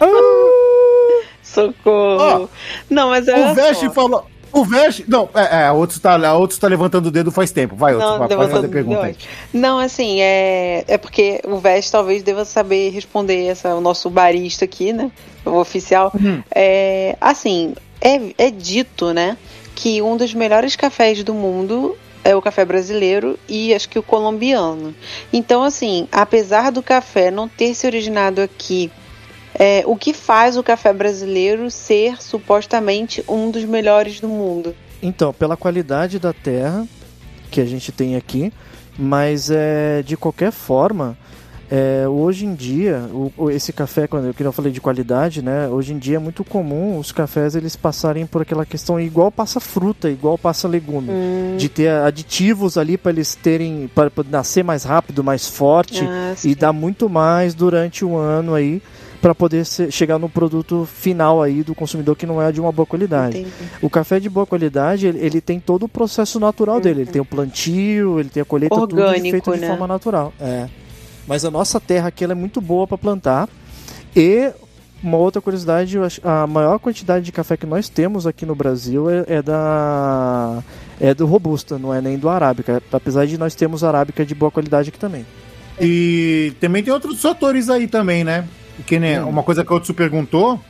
Socorro. não, mas olha o Veste falou. O Veste. Não, é, é, a outros tá, outros tá levantando o dedo faz tempo. Vai, outros, Não, pode levantando fazer pergunta aí. Não, assim, é, é porque o Vest talvez deva saber responder essa, o nosso barista aqui, né? O oficial. Uhum. É, assim, é, é dito, né? Que um dos melhores cafés do mundo é o café brasileiro e acho que o colombiano. Então, assim, apesar do café não ter se originado aqui, é, o que faz o café brasileiro ser supostamente um dos melhores do mundo? Então, pela qualidade da terra que a gente tem aqui, mas é, de qualquer forma, é, hoje em dia, o, esse café, quando eu, que eu falei de qualidade, né? Hoje em dia é muito comum os cafés eles passarem por aquela questão igual passa fruta, igual passa legume, de ter aditivos ali para eles terem, para nascer mais rápido, mais forte Ah, e dar muito mais durante o ano aí para poder ser- chegar no produto final aí do consumidor que não é de uma boa qualidade. entendi. O café de boa qualidade, ele, ele tem todo o processo natural dele. Ele tem o plantio, ele tem a colheita, tudo Orgânico, feito de né? forma natural. É. Mas a nossa terra aqui ela é muito boa para plantar. E uma outra curiosidade, a maior quantidade de café que nós temos aqui no Brasil é, é da é do robusta, não é nem do arábica. Apesar de nós termos arábica de boa qualidade aqui também. E também tem outros fatores aí também, né? Que nem Hum. uma coisa que o Otsu perguntou.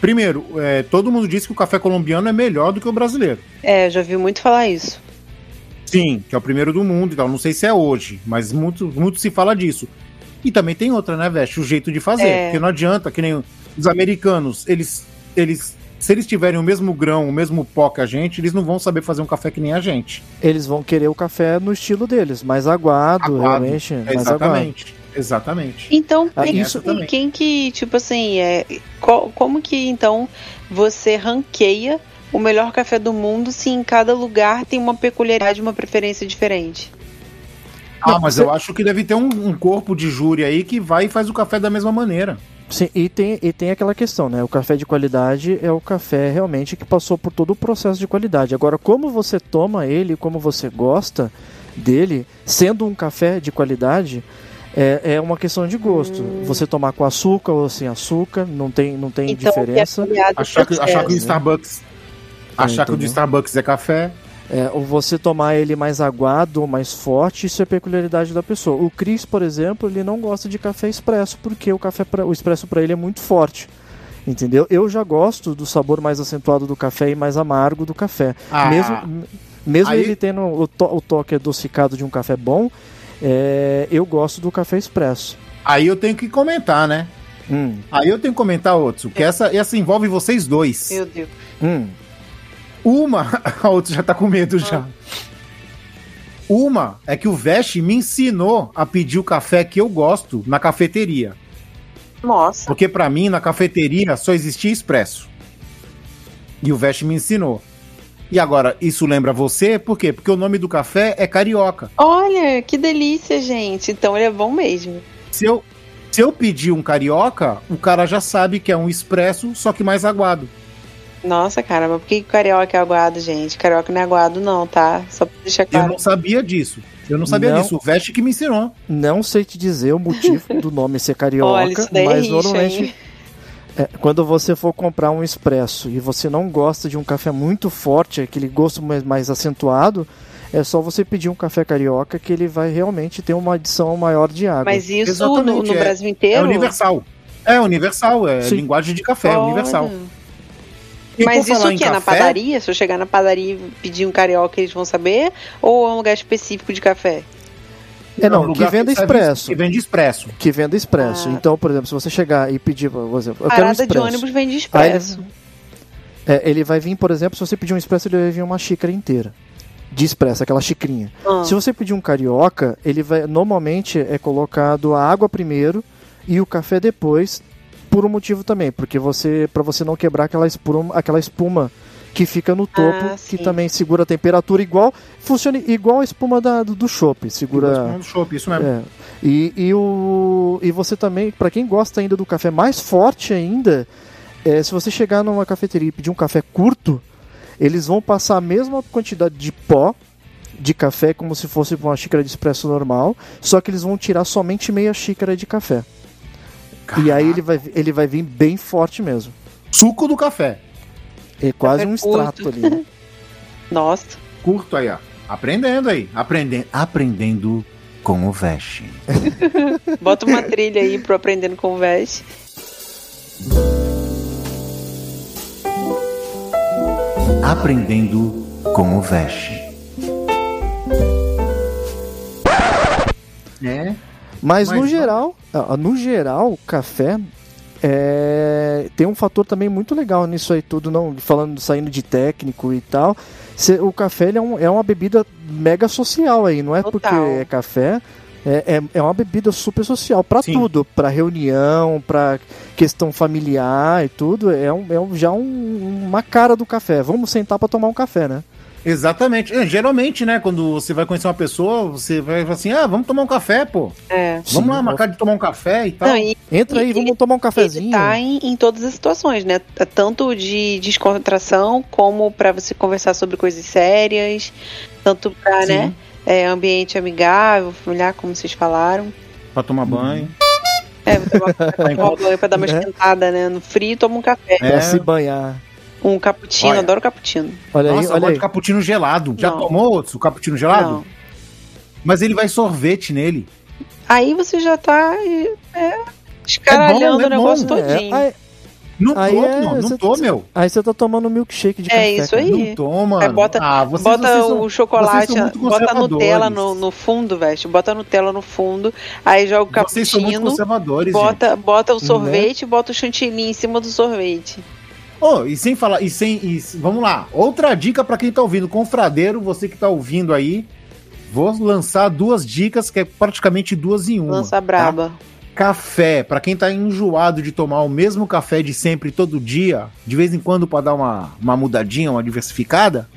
Primeiro, é, todo mundo diz que o café colombiano é melhor do que o brasileiro. É, já vi muito falar isso. Sim, que é o primeiro do mundo e tal. Não sei se é hoje, mas muito, muito se fala disso. E também tem outra, né, Veste? O jeito de fazer. É. Porque não adianta, que nem os americanos, eles, eles. Se eles tiverem o mesmo grão, o mesmo pó que a gente, eles não vão saber fazer um café que nem a gente. Eles vão querer o café no estilo deles, mais aguado, Aguado. realmente. Mais aguado. Exatamente. Então, Ah, quem, isso também. quem que, tipo assim, é, co- como que então você ranqueia o melhor café do mundo se em cada lugar tem uma peculiaridade, uma preferência diferente? Ah, mas você- eu acho que deve ter um, um corpo de júri aí que vai e faz o café da mesma maneira. Sim, e tem, e tem aquela questão, né? O café de qualidade é o café realmente que passou por todo o processo de qualidade. Agora, como você toma ele, como você gosta dele, sendo um café de qualidade, é, é uma questão de gosto. Você tomar com açúcar ou sem açúcar, não tem, não tem Então, diferença. que é Achar que, achar que o. Starbucks. Achar que o de? Starbucks é café. É, ou você tomar ele mais aguado ou mais forte, isso é peculiaridade da pessoa. O Chris, por exemplo, ele não gosta de café expresso, porque o café pra, o expresso para ele é muito forte. Entendeu? Eu já gosto do sabor mais acentuado do café e mais amargo do café. Ah. mesmo mesmo Aí- ele tendo o, to- o toque adocicado de um café bom, é, eu gosto do café expresso. Aí eu tenho que comentar, né? Hum, Aí eu tenho que comentar, Otsu, que essa, essa envolve vocês dois. Meu Deus. hum. Uma, a outra já tá com medo já. Uma é que o Vest me ensinou a pedir o café que eu gosto na cafeteria. Nossa. Porque pra mim, na cafeteria, só existia expresso. E o Vest me ensinou. E agora, isso lembra você? Por quê? Porque o nome do café é carioca. Olha, que delícia, gente. Então ele é bom mesmo. Se eu, se eu pedir um carioca, o cara já sabe que é um expresso, só que mais aguado. Nossa, cara, mas por que carioca é aguado, gente? Carioca não é aguado, não, tá? Só pra deixar Eu claro. não sabia disso. Eu não sabia Não. disso. O Vest que me ensinou. Não sei te dizer o motivo do nome ser carioca, Olha, isso daí é mas rixa, normalmente hein? É, quando você for comprar um expresso e você não gosta de um café muito forte, aquele gosto mais, mais acentuado, é só você pedir um café carioca que ele vai realmente ter uma adição maior de água. Mas isso no, no é- Brasil É inteiro? universal. É universal, é Sim. linguagem de café, é universal. E Mas isso que? Na café, padaria? Se eu chegar na padaria e pedir um carioca, eles vão saber? Ou é um lugar específico de café? É não, um que venda serve- expresso. Que vende expresso. Que venda expresso. Ah. Então, por exemplo, se você chegar e pedir, por exemplo, eu quero um Parada de expresso. ônibus vende expresso. ele, é, ele vai vir, por exemplo, se você pedir um expresso, ele vai vir uma xícara inteira. De expresso, aquela xicrinha. Ah. Se você pedir um carioca, ele vai normalmente é colocado a água primeiro e o café depois, por um motivo também, porque você para você não quebrar aquela espuma, aquela espuma que fica no topo, Ah, que também segura a temperatura igual, funciona igual a espuma da, do, do chopp, segura Do chopp, isso mesmo. é. E, e, o, e você também, para quem gosta ainda do café mais forte ainda, é, se você chegar numa cafeteria e pedir um café curto, eles vão passar a mesma quantidade de pó de café como se fosse uma xícara de expresso normal, só que eles vão tirar somente meia xícara de café. E aí ele vai, ele vai vir bem forte mesmo. Suco do café. É quase Café um extrato curto. ali. né? Nossa. Curto aí, ó. Aprendendo aí. Aprendendo, aprendendo com o Vest. Bota uma trilha aí pro Aprendendo com o Vest. Aprendendo com o Vest. É. Mas, Mas no geral, ah, no geral, o café é, tem um fator também muito legal nisso aí tudo, não falando saindo de técnico e tal. cê- o café ele é, um- é uma bebida mega social aí, não é Total. porque é café. É, é, é uma bebida super social pra Sim. tudo, pra reunião, pra questão familiar e tudo. É, um, é um- já um- uma cara do café. Vamos sentar pra tomar um café, né? Exatamente. É, geralmente, né, quando você vai conhecer uma pessoa, você vai falar assim: ah, vamos tomar um café, pô. É. Vamos Sim, lá, marcar de tomar um café e tal. Não, e Entra aí, E- vamos tomar um ele cafezinho. tá em, em todas as situações, né? Tanto de descontração, como pra você conversar sobre coisas sérias, tanto pra, Sim. né? é, ambiente amigável, familiar, como vocês falaram. Pra tomar banho. É, você tomar, tomar um banho pra dar uma Né? esquentada, né? No frio, toma um café. É. se banhar. Um cappuccino, Olha. adoro cappuccino. Olha Nossa, aí, eu olha gosto aí. de cappuccino gelado. Já Não. tomou outro cappuccino gelado? Não. Mas ele vai sorvete nele. Aí você já tá. É, Escaralhando é o negócio bom, É, todinho. aí, Não Aí tô, é- não, não você- tô, meu. aí você tá tomando milkshake de É café. isso cara. aí. Não mano. Aí bota, ah, vocês, bota vocês são- o chocolate, bota a Nutella no, no fundo, velho. Bota a Nutella no fundo, aí joga o Vocês são muito cappuccino, conservadores, bota, bota Né? o sorvete e bota o chantilly em cima do sorvete. Oh, e sem falar, e sem. e- vamos lá. Outra dica pra quem tá ouvindo. Confradeiro, você que tá ouvindo aí. Vou lançar duas dicas, que é praticamente duas em uma. Lança tá? braba. Café, pra quem tá enjoado de tomar o mesmo café de sempre todo dia, de vez em quando pra dar uma, uma mudadinha, uma diversificada,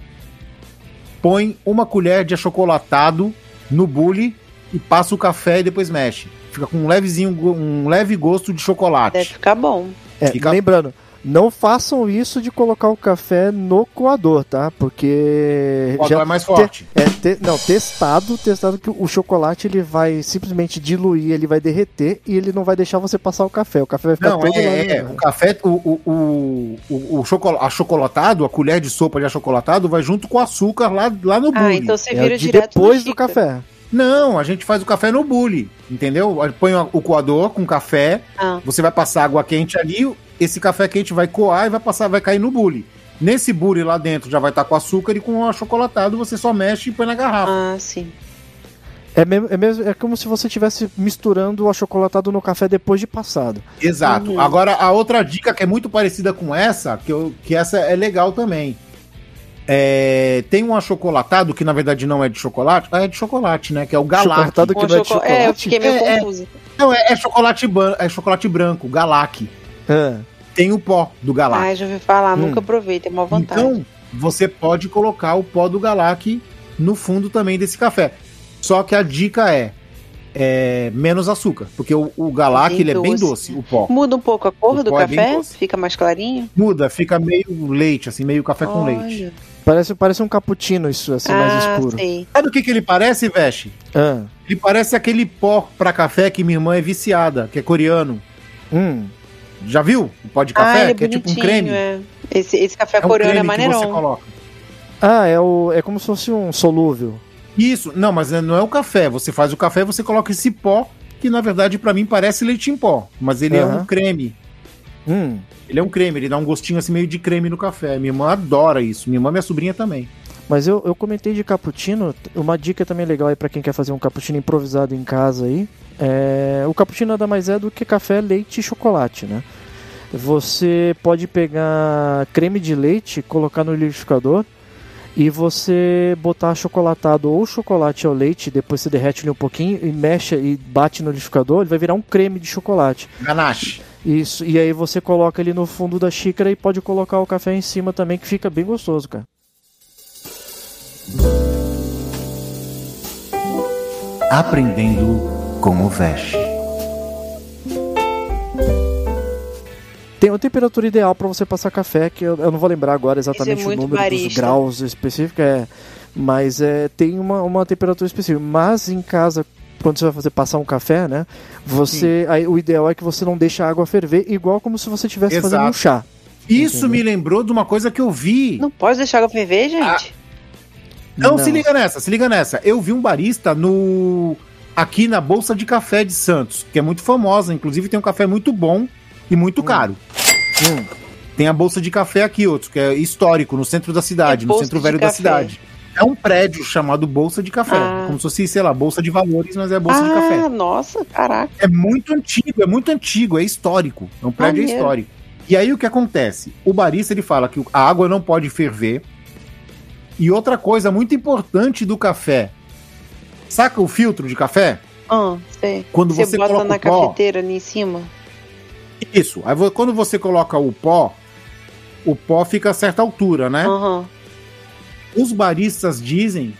põe uma colher de achocolatado no bule e passa o café e depois mexe. Fica com um levezinho, um leve gosto de chocolate. Deve ficar bom. É, Fica- Lembrando, não façam isso de colocar o café no coador, tá? Porque O coador é mais forte. é te- não testado, testado que o chocolate ele vai simplesmente diluir, ele vai derreter e ele não vai deixar você passar o café. O café vai ficar Não, todo lá. é, é, o café, o, o, o, o, o chocola- achocolatado, a colher de sopa de achocolatado vai junto com o açúcar lá, lá no Ah, bule. então você É vira de direto no depois do café. Não, a gente faz o café no bule, entendeu? Põe o coador com café, Ah. você vai passar água quente ali, esse café quente vai coar e vai passar, vai cair no bule. Nesse bule lá dentro já vai estar com açúcar e com o achocolatado você só mexe e põe na garrafa. Ah, sim. É, mesmo, é, mesmo, é como se você estivesse misturando o achocolatado no café depois de passado. Exato. Uhum. Agora, a outra dica que é muito parecida com essa, que, eu, que essa é legal também. É, tem um achocolatado que na verdade não é de chocolate, ah, é de chocolate, né? Que é o Galac. Que Com não é de choco- É, eu chocolate. fiquei meio É, é. confusa. Não, é, é chocolate, é chocolate branco, Galac. É. Tem o pó do Galac. Ah, já ouvi falar, Hum. nunca provei, tem uma vantagem. Então, você pode colocar o pó do Galac no fundo também desse café. Só que a dica é, é menos açúcar, porque o, o Galac Bem ele é bem doce. o pó. Muda um pouco a cor O do é café? doce. Fica mais clarinho? Muda, fica meio leite, assim, meio café com Olha. leite. Parece, parece um cappuccino isso, assim, mais ah, escuro. sei. Sabe o que, que ele parece, Veste? Ah. Ele parece aquele pó pra café que minha irmã é viciada, que é coreano. Hum. Já viu? O pó de ah, café, ele é que é tipo um creme. é. Esse, esse café É um coreano é creme que você maneirão. coloca. Ah, é, o, é como se fosse um solúvel. Isso, não, mas não é o café. Você faz o café, você coloca esse pó, que na verdade pra mim parece leite em pó, mas ele é Aham. um creme. Hum. Ele é um creme, ele dá um gostinho assim meio de creme no café. Minha irmã adora isso. Minha irmã e minha sobrinha também. Mas eu, eu comentei de cappuccino, uma dica também legal aí pra quem quer fazer um cappuccino improvisado em casa aí. É, o cappuccino nada mais é do que café, leite e chocolate, né? Você pode pegar creme de leite, colocar no liquidificador e você botar chocolatado ou chocolate ao leite, depois você derrete ele um pouquinho e mexe e bate no liquidificador, ele vai virar um creme de chocolate. Ganache. Isso, e aí você coloca ele no fundo da xícara e pode colocar o café em cima também, que fica bem gostoso, cara. Aprendendo com o Veste. Tem uma temperatura ideal para você passar café, que eu, eu não vou lembrar agora exatamente o muito número dos barista. graus específicos, é, mas é, tem uma, uma temperatura específica. Mas em casa, quando você vai fazer passar um café, né? Você, aí, o ideal é que você não deixe a água ferver, igual como se você estivesse Exato. fazendo um chá. Isso Entendeu? me lembrou de uma coisa que eu vi. Não pode deixar água ferver, gente? Não, Não. se liga nessa, se liga nessa. Eu vi um barista no aqui na Bolsa de Café de Santos, que é muito famosa, inclusive tem um café muito bom e muito caro. Hum. Tem a Bolsa de Café aqui, outro, que é histórico, no centro da cidade, É no centro velho da cidade. É um prédio chamado Bolsa de Café, Ah. como se fosse, sei lá, Bolsa de Valores, mas é Bolsa de ah, Café. nossa, caraca. É muito antigo, é muito antigo, é histórico. É um prédio Maneiro. histórico. E aí o que acontece? O barista ele fala que a água não pode ferver. E outra coisa muito importante do café. Saca o filtro de café? Ah, sei. Quando você, você bota coloca na pó- cafeteira ali em cima? Isso. Aí quando você coloca o pó, o pó fica a certa altura, né? Aham. Os baristas dizem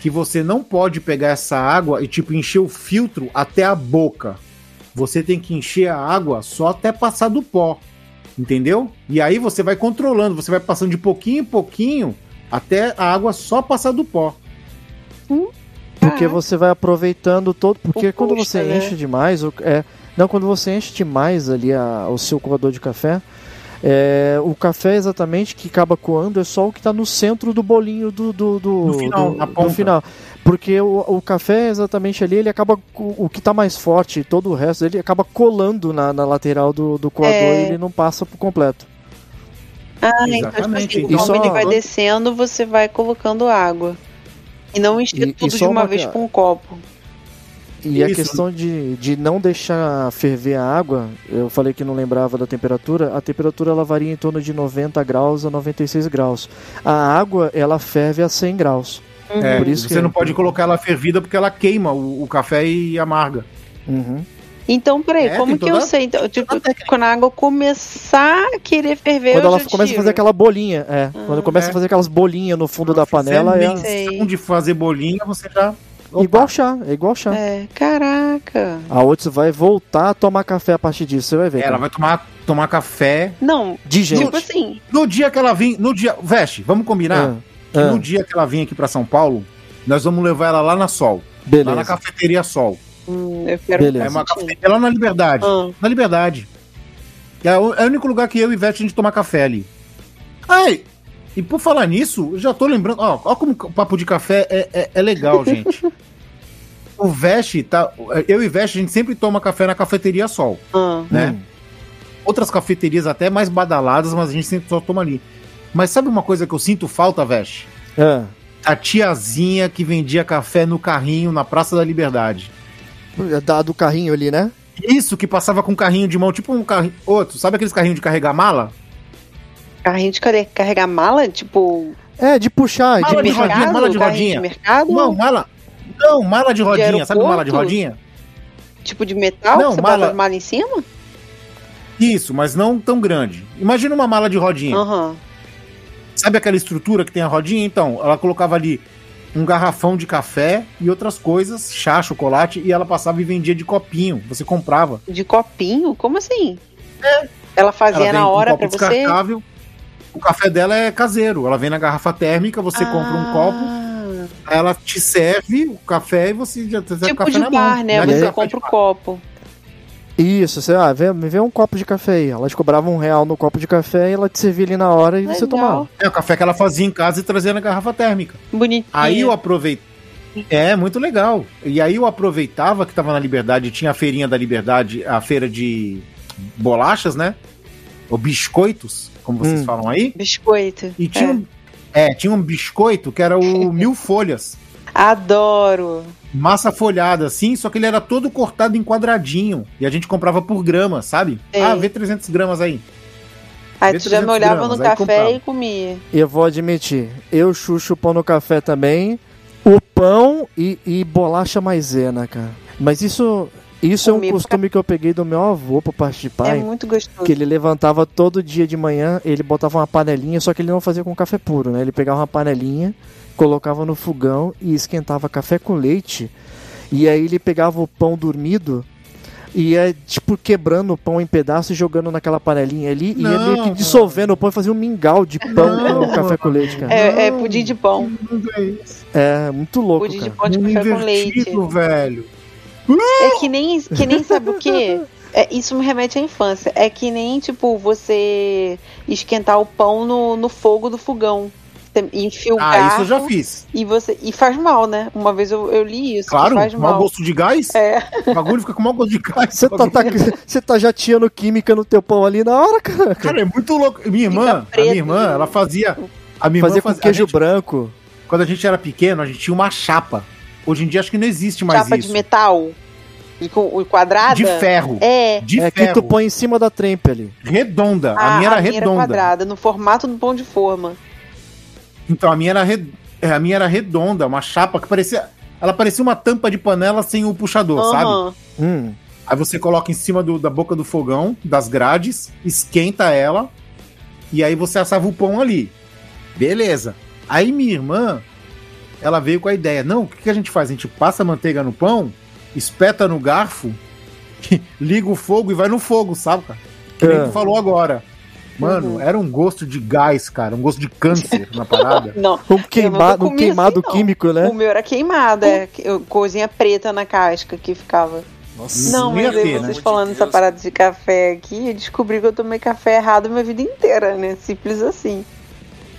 que você não pode pegar essa água e tipo encher o filtro até a boca. Você tem que encher a água só até passar do pó. Entendeu? E aí você vai controlando, você vai passando de pouquinho em pouquinho até a água só passar do pó. Porque Ah. você vai aproveitando todo. Porque O quando você né? enche demais, o- é, não, quando você enche demais ali a- o seu coador de café, É, o café exatamente que acaba coando é só o que tá no centro do bolinho do, do, do, No final, do- na do final. Porque o, o café exatamente ali, ele acaba. O que tá mais forte, todo o resto dele acaba colando na, na lateral do, do coador É. e ele não passa por completo. Ah, então, tipo Exatamente. assim, E conforme só- ele vai descendo, você vai colocando água. E não encher E- e tudo de uma uma vez com um copo. E a Isso. questão de, de não deixar ferver a água, eu falei que não lembrava da temperatura, a temperatura ela varia em torno de 90 graus a 96 graus. A água, ela ferve a 100 graus. É, Por isso você que- não pode colocar ela fervida porque ela queima o, o café e amarga. Uhum. Então, peraí, É, como que eu toda- sei? Então, tipo, a quando a água começar a querer ferver, Quando eu ela já começa a tiro. fazer aquela bolinha, é. Quando começa É. a fazer aquelas bolinhas no fundo da panela, é menção de fazer bolinha, você já. Opa. igual chá, é igual chá. É, caraca. A outra vai voltar a tomar café a partir disso, você vai ver. Ela cara. vai tomar, tomar café. Não, De gente. tipo assim, No dia que ela vir. No dia. Veste, vamos combinar? que Ah, No dia que ela vir aqui pra São Paulo, nós vamos levar ela lá na Sol. beleza. Lá na cafeteria Sol. hum, eu quero Beleza. É uma cafeteria lá na Liberdade. Ah, Na Liberdade. É o, é o único lugar que eu e Veste a gente toma café ali. Ai, e por falar nisso, eu já tô lembrando. Ó, ó como o papo de café é, é, é legal, gente. o Veste tá. Eu e Veste a gente sempre toma café na cafeteria Sol, ah. né? Hum. Outras cafeterias até mais badaladas, mas a gente sempre só toma ali. Mas sabe uma coisa que eu sinto falta, Veste? Ah, A tiazinha que vendia café no carrinho na Praça da Liberdade. é da- do carrinho ali, né? Isso que passava com um carrinho de mão, tipo um carrinho. Outro, sabe aqueles carrinhos de carregar mala? Carrinho de carre- carregar mala? Tipo, É, de puxar, Mala de de rodinha, mercado? mala de rodinha. de mercado? Não, mala. Não, mala de rodinha. sabe mala de rodinha? Tipo de metal? Não, você mala- mala em cima? Isso, mas não tão grande. Imagina uma mala de rodinha. Aham. Sabe aquela estrutura que tem a rodinha? Então, ela colocava ali um garrafão de café e outras coisas, chá, chocolate, e ela passava e vendia de copinho. Você comprava. De copinho? Como assim? Ela fazia ela na hora um pra você? descartável. O café dela é caseiro. Ela vem na garrafa térmica, você compra um copo, Ah, aí ela te serve o café e você já tem o Tipo café de na bar, mão. né? É Você compra o copo. Isso, você, ah, vê, me vê um copo de café aí. Elas cobravam um real no copo de café e ela te servia ali na hora e você Legal. tomava. É o café que ela fazia em casa e trazia na garrafa térmica. Bonitinho. Aí eu aproveitei. É, muito legal. E aí eu aproveitava que tava na Liberdade, tinha a feirinha da Liberdade, a feira de bolachas, né? Ou biscoitos, como vocês Hum. falam aí. Biscoito. E tinha, É. um, é, tinha um biscoito que era o mil folhas. Adoro. Massa folhada, assim, só que ele era todo cortado em quadradinho. E a gente comprava por grama, sabe? Sei. Ah, vê 300 gramas aí. Aí tu já me 300 olhava gramas, no café comprava. e comia. E eu vou admitir, eu chucho o pão no café também, o pão e, e bolacha maisena, cara. Mas isso, isso é um costume que eu peguei do meu avô por parte de É pai. muito gostoso. Que ele levantava todo dia de manhã, ele botava uma panelinha, só que ele não fazia com café puro, né? Ele pegava uma panelinha, colocava no fogão e esquentava café com leite. E aí ele pegava o pão dormido e ia, tipo, quebrando o pão em pedaços e jogando naquela panelinha ali. e ia Não, meio que dissolvendo o pão e fazia um mingau de pão Não, com café com leite, cara. É, é pudim de pão. É, muito louco, Pudim de cara. pão de café com leite. Velho. É que nem, que nem sabe o quê? É, isso me remete à infância. É que nem, tipo, você esquentar o pão no, no fogo do fogão. Você Enfia o Ah, garfo isso eu já fiz. E, você, e faz mal, né? Uma vez eu, eu li isso. Claro, faz mau mal. gosto de gás. É. O bagulho fica com mau gosto de gás. Você tá, tá, você tá jateando química no teu pão ali na hora, cara. Cara, é muito louco. Minha irmã, a preto, minha irmã, né? ela fazia. A minha Fazer irmã com fazia, a queijo gente- branco. Quando a gente era pequeno, a gente tinha uma chapa. Hoje em dia acho que não existe mais Chapa isso. de metal. De, co- quadrada. De ferro. É. De é que ferro. tu põe em cima da trempe ali. Redonda. Ah, a minha era redonda. quadrada, no formato do pão de forma. então, a minha era red... é, a minha era redonda, uma chapa que parecia. Ela parecia uma tampa de panela sem o puxador, sabe? Aham. Hum. Aí você coloca em cima do- da boca do fogão, das grades, esquenta ela, e aí você assava o pão ali. Beleza. Aí minha irmã, ela veio com a ideia: não, o que, que a gente faz? A gente passa a manteiga no pão, espeta no garfo, liga o fogo e vai no fogo, sabe, cara? Que nem É. tu falou agora. Mano, Uhum. era um gosto de gás, cara, um gosto de câncer na parada. Não, Um, queima, nunca um comi queimado assim, não. químico, né? o meu era queimado, é. que- eu- Coisinha preta na casca que ficava. Nossa, Não, mas aí ter, vocês né? falando essa parada de café aqui, eu descobri que eu tomei café errado minha vida inteira, né? Simples assim.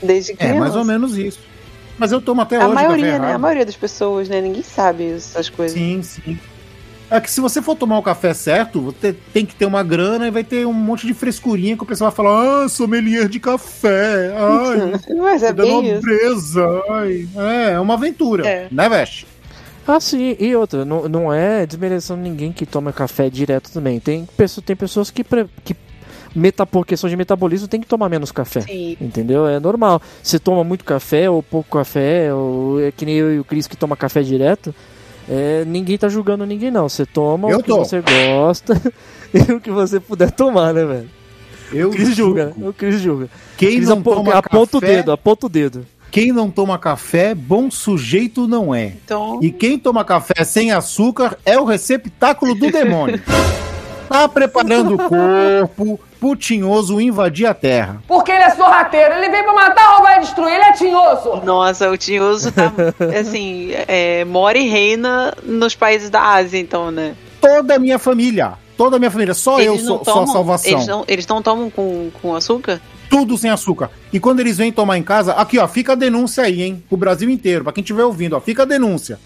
Desde criança. É, mais ou menos isso. Mas eu tomo até A hoje maioria, café né? A maioria das pessoas, né? Ninguém sabe essas coisas. Sim, sim. É que se você for tomar o café certo, você tem que ter uma grana e vai ter um monte de frescurinha que o pessoal vai falar, ah, sommelier de café, ai, Mas é da bem isso. nobreza, ai. É, é uma aventura, É. né, Veste? Ah, sim, e outra, não, não é desmerecendo ninguém que toma café direto também. Tem, pessoa, tem pessoas que, pre- que meta, por questão de metabolismo, tem que tomar menos café. Sim. Entendeu? É normal. Você toma muito café ou pouco café, ou é que nem eu e o Cris que toma café direto. é, ninguém tá julgando ninguém, não. Você toma Eu o que tô. você gosta e o que você puder tomar, né, velho? Eu O Cris julga, né? julgo. O Cris julga. Quem Cris não apo- toma aponta o café, dedo, aponta o dedo. quem não toma café, bom sujeito não é. Então, E quem toma café sem açúcar é o receptáculo do demônio. Tá preparando o corpo pro tinhoso invadir a terra. Porque ele é sorrateiro, ele vem pra matar, roubar e destruir, ele é tinhoso. nossa, o Tinhoso tá, assim, é, mora e reina nos países da Ásia, então, né? Toda a minha família, toda a minha família, só eu Eles não sou, a salvação. Eles não, eles não tomam com, com açúcar? Tudo sem açúcar. E quando eles vêm tomar em casa, aqui ó, fica a denúncia aí, hein? O Brasil inteiro, pra quem estiver ouvindo, ó, fica a denúncia.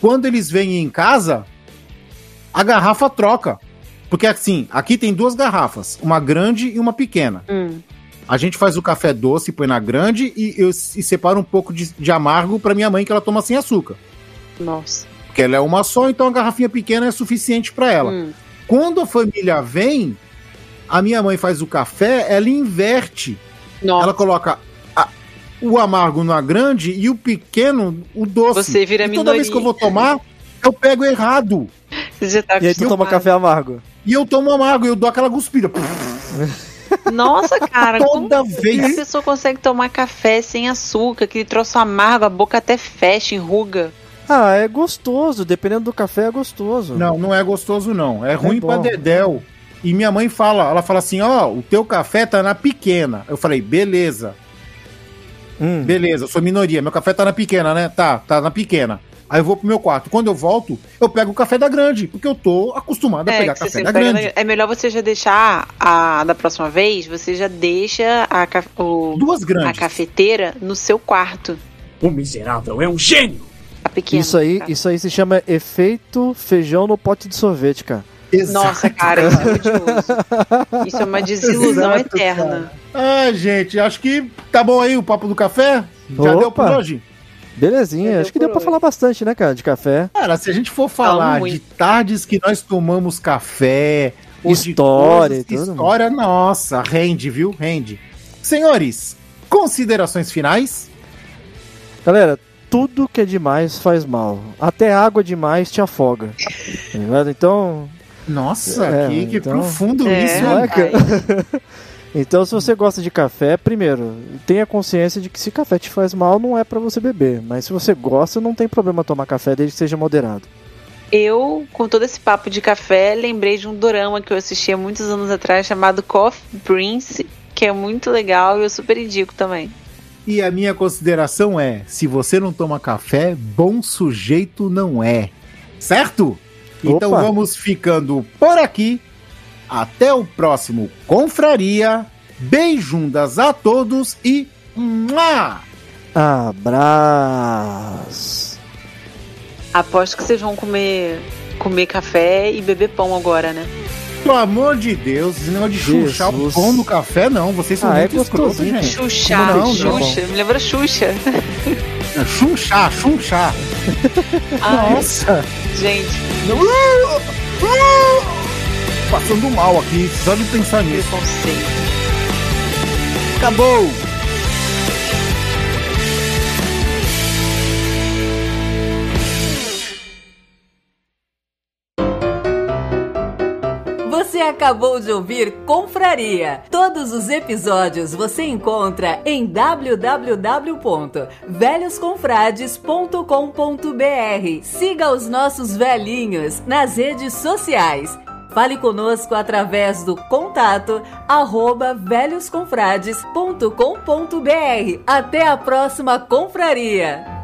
Quando eles vêm em casa, a garrafa troca. Porque assim, aqui tem duas garrafas, uma grande e uma pequena. Hum. A gente faz o café doce, põe na grande e eu e separo um pouco de, de amargo pra minha mãe que ela toma sem açúcar. Nossa. Porque ela é uma só, então a garrafinha pequena é suficiente pra ela. Hum. Quando a família vem, a minha mãe faz o café, ela inverte. Nossa. Ela coloca a- o amargo na grande e o pequeno, o doce. Você vira e toda vez minoria. que eu vou tomar, eu pego errado. Você já tá E aí tu toma café amargo. E eu tomo amargo, eu dou aquela cuspida. Nossa, cara, como Toda que a vez. pessoa consegue tomar café sem açúcar, aquele troço amargo, a boca até fecha, enruga. Ah, é gostoso. Dependendo do café, é gostoso. Não, não é gostoso, não. É ruim bom. pra dedéu. E minha mãe fala, ela fala assim, ó, o teu café tá na pequena. Eu falei, beleza, Hum. beleza, eu sou minoria, meu café tá na pequena, né? Tá, tá na pequena. Aí eu vou pro meu quarto. Quando eu volto, eu pego o café da grande, porque eu tô acostumado a É, pegar você café sempre da grande. na- é melhor você já deixar a da próxima vez, você já deixa a, ca- o- Duas a grandes. cafeteira no seu quarto. O miserável é um gênio. A pequena. Isso aí, tá? isso aí se chama efeito feijão no pote de sorvete, cara. Nossa, cara, isso é odioso. Isso é uma desilusão Exato, eterna. Ah, gente, acho que tá bom aí o papo do café. Já deu por Opa. hoje? Belezinha, Já acho que deu pra falar bastante, né, cara, de café. Cara, se a gente for falar de tardes que nós tomamos café, História coisas, tudo, história, nossa, rende, viu? Rende. Senhores, considerações finais? Galera, tudo que é demais faz mal. Até água demais te afoga. Tá? Então, Nossa, É, que, que então- profundo É, isso, né, cara? então se você gosta de café, primeiro, tenha consciência de que se café te faz mal, não é pra você beber. Mas se você gosta, não tem problema tomar café desde que seja moderado. Eu, com todo esse papo de café, lembrei de um dorama que eu assisti há muitos anos atrás chamado Coffee Prince, que é muito legal e eu super indico também. E a minha consideração é: se você não toma café, bom sujeito não é. Certo? Então Opa. vamos ficando por aqui. Até o próximo Confraria. Beijundas a todos e. Mua! Abraço. Aposto que vocês vão comer, comer café e beber pão agora, né? Pelo amor de Deus, esse negócio de chuchar o pão no café, não. Vocês são Ah, é muito escrotos, gostosinho. gente. Xuxa, Como não, Xuxa, me lembra Xuxa. Chunchar, chunchar. Ai, Nossa. gente, Passando mal aqui, só de pensar nisso. Acabou! Você acabou de ouvir Confraria. Todos os episódios você encontra em www.velhosconfrades.com.br. Siga os nossos velhinhos nas redes sociais. Fale conosco através do contato arroba velhosconfrades.com.br. Até a próxima confraria!